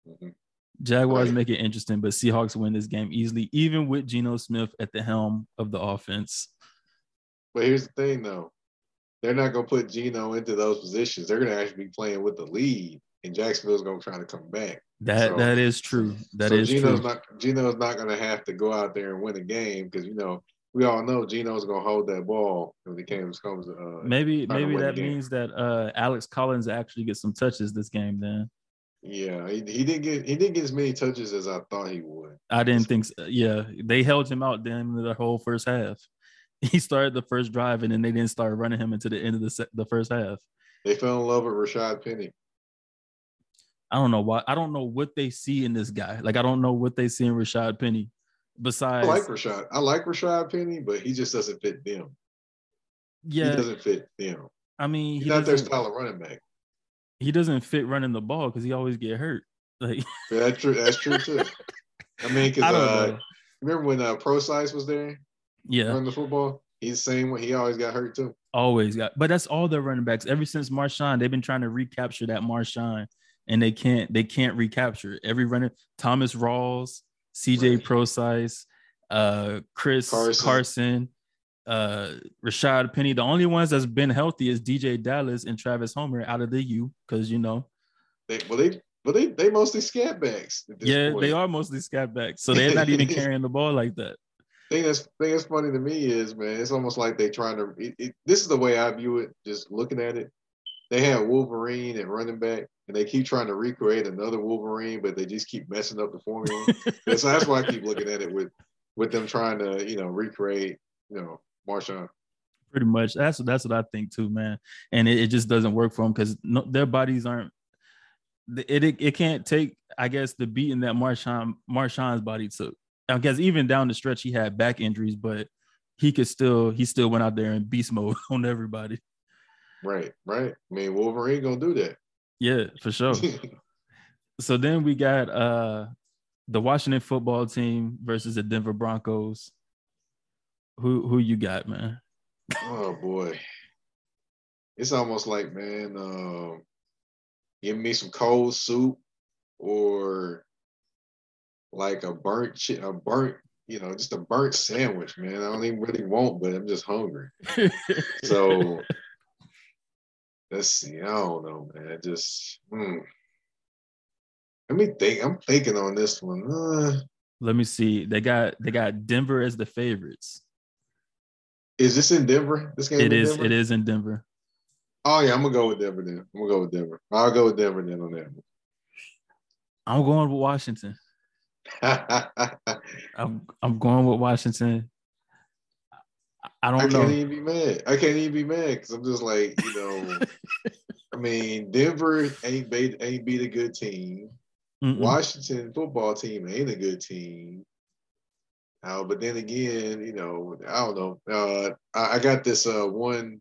Mhm. Jaguars Right. make it interesting, but Seahawks win this game easily, even with Geno Smith at the helm of the offense. But here's the thing, though. They're not going to put Geno into those positions. They're going to actually be playing with the lead, and Jacksonville's going to try to come back. That So- that is true. That so is Geno's true. not Geno's not going to have to go out there and win a game because you know we all know Geno's going to hold that ball when the game comes. Uh, maybe maybe that means that uh, Alex Collins actually gets some touches this game. Then yeah, he, he didn't get he didn't get as many touches as I thought he would. I didn't think. So. Yeah, they held him out then the whole first half. He started the first drive and then they didn't start running him into the end of the se- the first half. They fell in love with Rashaad Penny. I don't know why. I don't know what they see in this guy. Like I don't know what they see in Rashaad Penny. Besides, I like Rashaad. I like Rashaad Penny, but he just doesn't fit them. Yeah, he doesn't fit them. I mean, He's he not their style of running back. he doesn't fit running the ball because he always get hurt. Like Yeah, that's true. That's true too. I mean, because uh, remember when uh, Prosise was there Yeah, running the football? He's the same way. He always got hurt too. always got. But that's all their running backs. Ever since Marshawn, they've been trying to recapture that Marshawn, and they can't. They can't recapture it. Every runner, Thomas Rawls, C.J. Right. Prosise, uh, Chris Carson. Carson, uh, Rashaad Penny. The only ones that's been healthy is DeeJay Dallas and Travis Homer out of the U, because you know, They, well, they, well, they, they mostly scat backs. yeah, point. they are mostly scat backs, so they're not even carrying the ball like that. Thing that's thing that's funny to me is man, it's almost like they're trying to. It, it, this is the way I view it. Just looking at it, they have Wolverine and running back, and they keep trying to recreate another Wolverine, but they just keep messing up the formula. And so that's why I keep looking at it with with them trying to you know recreate you know Marshawn. pretty much. That's that's what I think too, man. And it, it just doesn't work for them because no, their bodies aren't. It, it it can't take, I guess, the beating that Marshawn Marshawn's body took. I guess even down the stretch, he had back injuries, but he could still he still went out there in beast mode on everybody. Right, right. I mean Wolverine gonna do that. Yeah, for sure. so then we got uh the Washington football team versus the Denver Broncos. Who who you got, man? oh boy, it's almost like man, um, give me some cold soup or like a burnt a burnt you know just a burnt sandwich, man. I don't even really want, but I'm just hungry. So let's see. I don't know, man. Just hmm. let me think. I'm thinking on this one. Uh, Let me see. They got they got Denver as the favorites. is this in Denver? This game It is. Denver? It is in Denver. Oh yeah, I'm gonna go with Denver then. I'm gonna go with Denver. I'll go with Denver then on that one. I'm going with Washington. I'm I'm going with Washington. I don't know. I can't know. even be mad. I can't even be mad because I'm just like, you know, I mean, Denver ain't beat ain't beat a good team. Mm-mm. Washington football team ain't a good team. Uh, but then again, you know, I don't know. Uh, I, I got this uh, one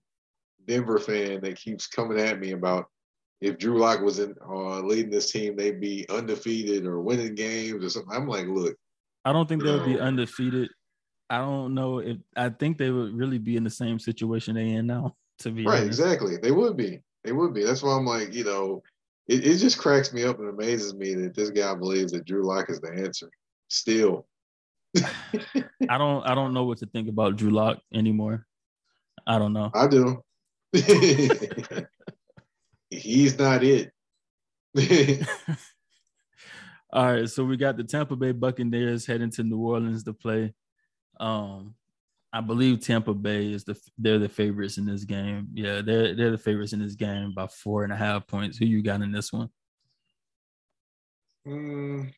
Denver fan that keeps coming at me about if Drew Lock was in uh, leading this team, they'd be undefeated or winning games or something. I'm like, look, I don't think they would be undefeated. I don't know if I think they would really be in the same situation they are in now. To be right, honest, exactly. They would be. They would be. That's why I'm like, you know, it, it just cracks me up and amazes me that this guy believes that Drew Lock is the answer. Still, I don't. I don't know what to think about Drew Lock anymore. I don't know. I do. He's not it. All right, so we got the Tampa Bay Buccaneers heading to New Orleans to play. Um, I believe Tampa Bay is the they're the favorites in this game. Yeah, they're they're the favorites in this game by four and a half points. Who you got in this one? Mm.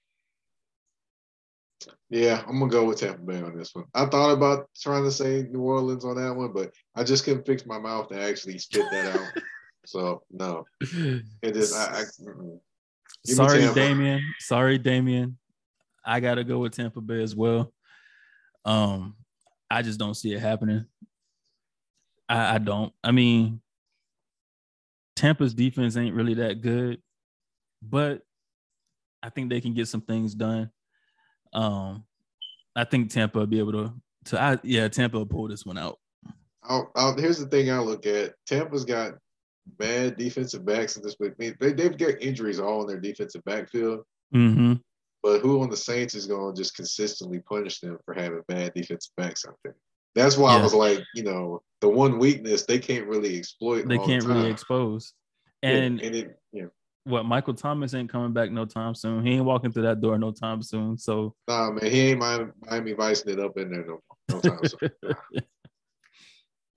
Yeah, I'm gonna go with Tampa Bay on this one. I thought about trying to say New Orleans on that one, but I just couldn't fix my mouth to actually spit that out. So no, it is. I, I Sorry, Damien. Sorry, Damien. I gotta go with Tampa Bay as well. Um, I just don't see it happening. I, I don't. I mean, Tampa's defense ain't really that good, but I think they can get some things done. Um, I think Tampa will be able to. To I, yeah, Tampa will pull this one out. I'll, I'll, here's the thing I look at. Tampa's got bad defensive backs at this mean, They, they've got injuries all in their defensive backfield, Mm-hmm. but who on the Saints is going to just consistently punish them for having bad defensive backs out there? That's why Yeah. I was like, you know, the one weakness they can't really exploit. They can't really time. expose. Yeah, And and it, yeah, what Michael Thomas ain't coming back no time soon. He ain't walking through that door no time soon. So nah, man, he ain't Miami, Miami Vicing it up in there no, no time. soon.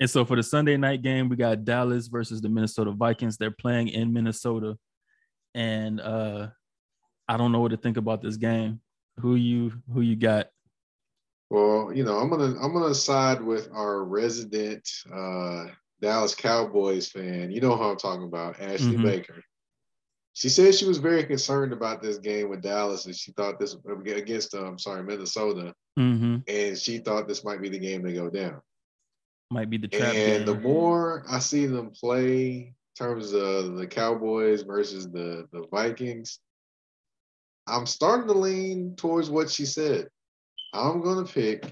and so for the Sunday night game, we got Dallas versus the Minnesota Vikings. They're playing in Minnesota. And uh I don't know what to think about this game. Who you who you got? Well, you know, I'm gonna I'm gonna side with our resident uh, Dallas Cowboys fan. You know who I'm talking about, Ashley Mhm. Baker. She said she was very concerned about this game with Dallas, and she thought this against um, sorry Minnesota, Mm-hmm. and she thought this might be the game to go down. Might be the trap And the more I see them play, in terms of the Cowboys versus the the Vikings, I'm starting to lean towards what she said. I'm going to pick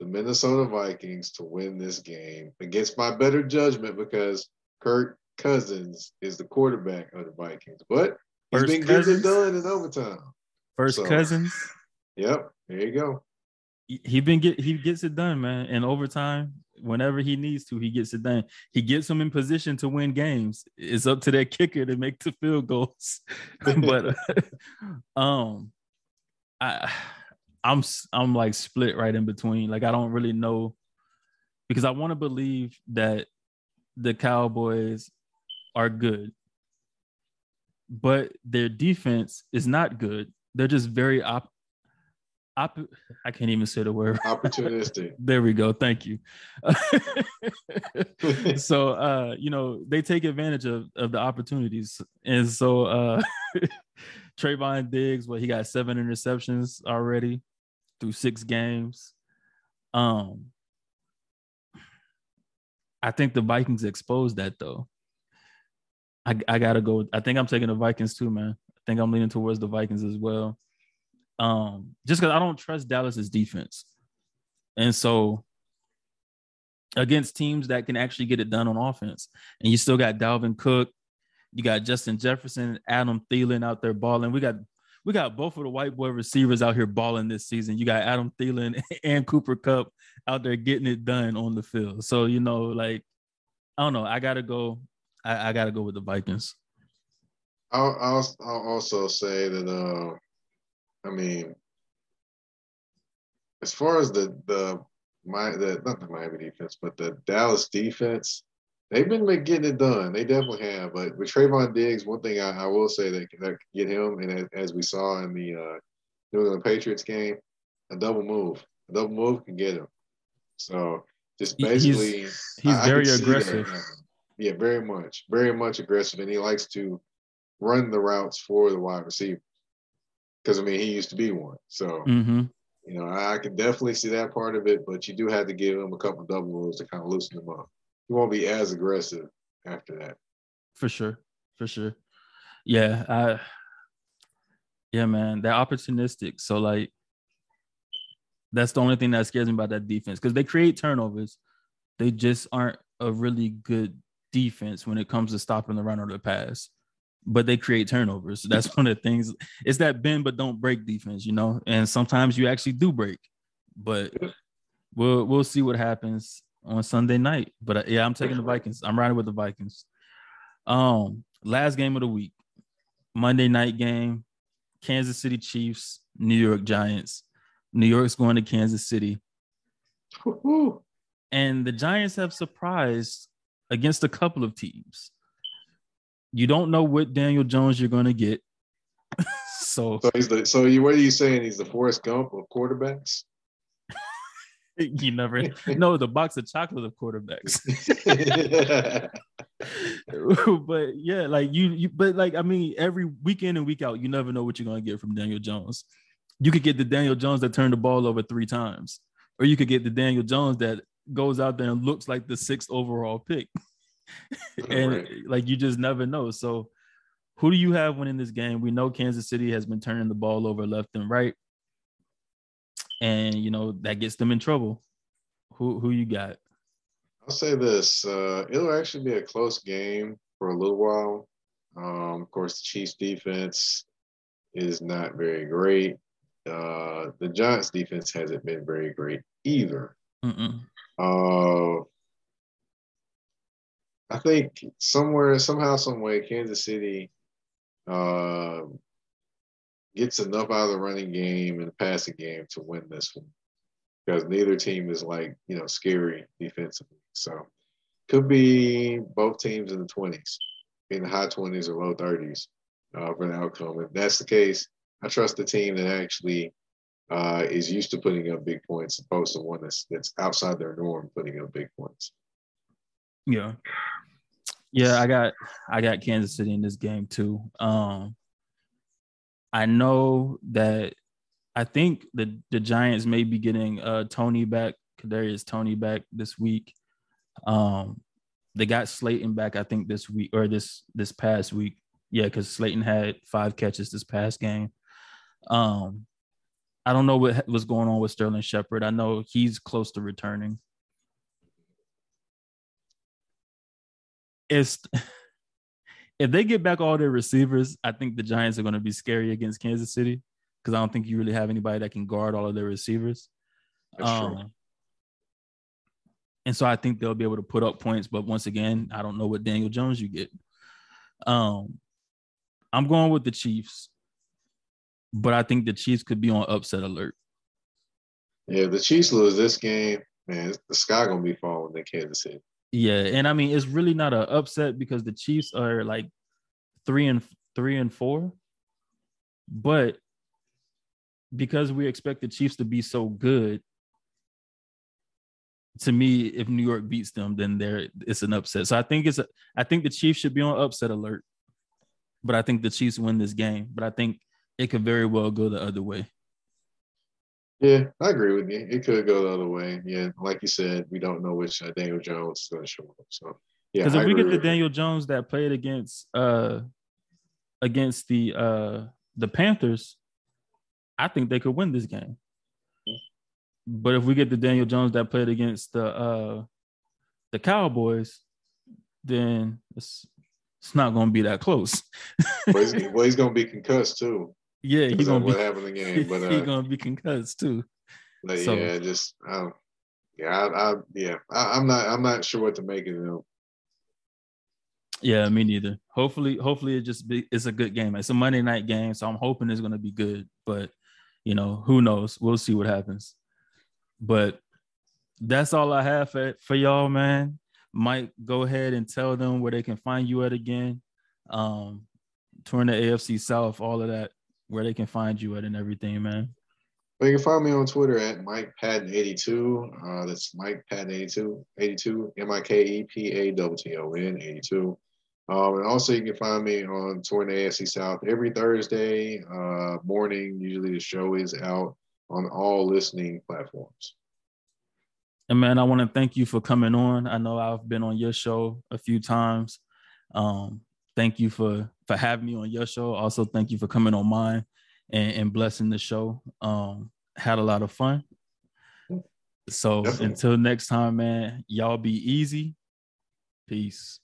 the Minnesota Vikings to win this game against my better judgment because Kirk Cousins is the quarterback of the Vikings, but he's First been getting it done in overtime. First so- cousins. Yep, there you go. He- been get he gets it done, man. In overtime, whenever he needs to, he gets it done. He gets them in position to win games. It's up to that kicker to make the field goals. but um, I I'm I'm like split right in between. Like I don't really know because I want to believe that the Cowboys are good, but their defense is not good. They're just very op. op I can't even say the word. Opportunistic. There we go. Thank you. so uh, you know, they take advantage of, of the opportunities. And so uh Trevon Diggs, well, he got seven interceptions already through six games. Um I think the Vikings exposed that though. I, I gotta go. I think I'm taking the Vikings too, man. I think I'm leaning towards the Vikings as well. Um, just because I don't trust Dallas's defense. And so against teams that can actually get it done on offense, and you still got Dalvin Cook, you got Justin Jefferson, Adam Thielen out there balling. We got we got both of the white boy receivers out here balling this season. You got Adam Thielen and Cooper Kupp out there getting it done on the field. So you know, like I don't know. I gotta go. I, I gotta go with the Vikings. I'll, I'll I'll also say that uh, I mean, as far as the the my the not the Miami defense, but the Dallas defense, they've been getting it done. They definitely have. But with Trevon Diggs, one thing I, I will say that can, that get him, and as, as we saw in the uh, New England Patriots game, a double move, a double move can get him. So just basically he's he's I- I very that aggressive. Yeah, very much, very much aggressive, and he likes to run the routes for the wide receiver. Because I mean, he used to be one, so hmm you know I, I can definitely see that part of it. But you do have to give him a couple double moves to kind of loosen him up. He won't be as aggressive after that. For sure. For sure. Yeah. I yeah, man. They're opportunistic. So like that's the only thing that scares me about that defense. Because they create turnovers. They just aren't a really good defense when it comes to stopping the run or the pass. But they create turnovers. So that's one of the things. It's that bend but don't break defense, you know. And sometimes you actually do break. But we'll we'll see what happens on Sunday night. But uh, yeah, I'm taking the Vikings. I'm riding with the Vikings. Um, last game of the week, Monday night game, Kansas City Chiefs, New York Giants. New York's going to Kansas City, Woo-hoo. and the Giants have surprised against a couple of teams. You don't know what Daniel Jones you're going to get. so So he's the so you what are you saying? He's the Forrest Gump of quarterbacks. you never know the box of chocolate of quarterbacks. but yeah, like you, you, but like I mean, every weekend and week out, you never know what you're gonna get from Daniel Jones. You could get the Daniel Jones that turned the ball over three times, or you could get the Daniel Jones that goes out there and looks like the sixth overall pick. and Right. like you just never know. So, who do you have winning this game? We know Kansas City has been turning the ball over left and right, and you know that gets them in trouble. Who who you got? I'll say this: uh, it'll actually be a close game for a little while. Um, of course, the Chiefs' defense is not very great. Uh, the Giants' defense hasn't been very great either. Mm-mm. Uh, I think somewhere, somehow, some way, Kansas City uh, gets enough out of the running game and passing game to win this one because neither team is like you know scary defensively. So could be both teams in the twenties, in the high twenties or low thirties uh, for the outcome. If that's the case, I trust the team that actually uh, is used to putting up big points, opposed to one that's that's outside their norm putting up big points. Yeah. Yeah, I got I got Kansas City in this game too. Um I know that I think the the Giants may be getting uh Toney back, Kadarius Toney back this week. Um they got Slayton back, I think, this week or this this past week. Yeah, because Slayton had five catches this past game. Um I don't know what was going on with Sterling Shepard. I know he's close to returning. It's if they get back all their receivers, I think the Giants are going to be scary against Kansas City because I don't think you really have anybody that can guard all of their receivers. That's true. Um, and so I think they'll be able to put up points, but once again, I don't know what Daniel Jones you get. Um, I'm going with the Chiefs, but I think the Chiefs could be on upset alert. Yeah, if the Chiefs lose this game, man, the sky gonna be falling in Kansas City. Yeah, and I mean it's really not an upset because the Chiefs are like three and three and four, but because we expect the Chiefs to be so good, to me, if New York beats them, then there it's an upset. So I think it's a, I think the Chiefs should be on upset alert, but I think the Chiefs win this game. But I think it could very well go the other way. Yeah, I agree with you. It could go the other way. Yeah, like you said, we don't know which uh, Daniel Jones is going to show up. So yeah, Because if we get the. Daniel Jones that played against uh against the uh the Panthers, I think they could win this game. But if we get the Daniel Jones that played against the uh the Cowboys, then it's it's not gonna be that close. well, he's, well, he's going to be concussed too. Yeah, he's gonna be in the game. But he's uh, gonna be concussed too. but so- yeah, just I, yeah, I, I yeah, I, I'm not I'm not sure what to make of them. Yeah, me neither. Hopefully, hopefully it just be it's a good game. It's a Monday night game, so I'm hoping it's gonna be good. But you know, who knows? We'll see what happens. But that's all I have for, for y'all, man. Mike, go ahead and tell them where they can find you at again. Um, touring the AFC South, all of that, where they can find you at and everything, man. Well, you can find me on Twitter at Mike Patton82. Uh, that's Mike Patton82, 82, M I K E P A T O N 82. Um, and also, you can find me on Touring AFC South every Thursday uh, morning. Usually, the show is out on all listening platforms. And man, I want to thank you for coming on. I know I've been on your show a few times. Um, thank you for for having me on your show. Also, thank you for coming on mine and, and blessing the show. Um, had a lot of fun. So Definitely. until next time, man, y'all be easy. Peace.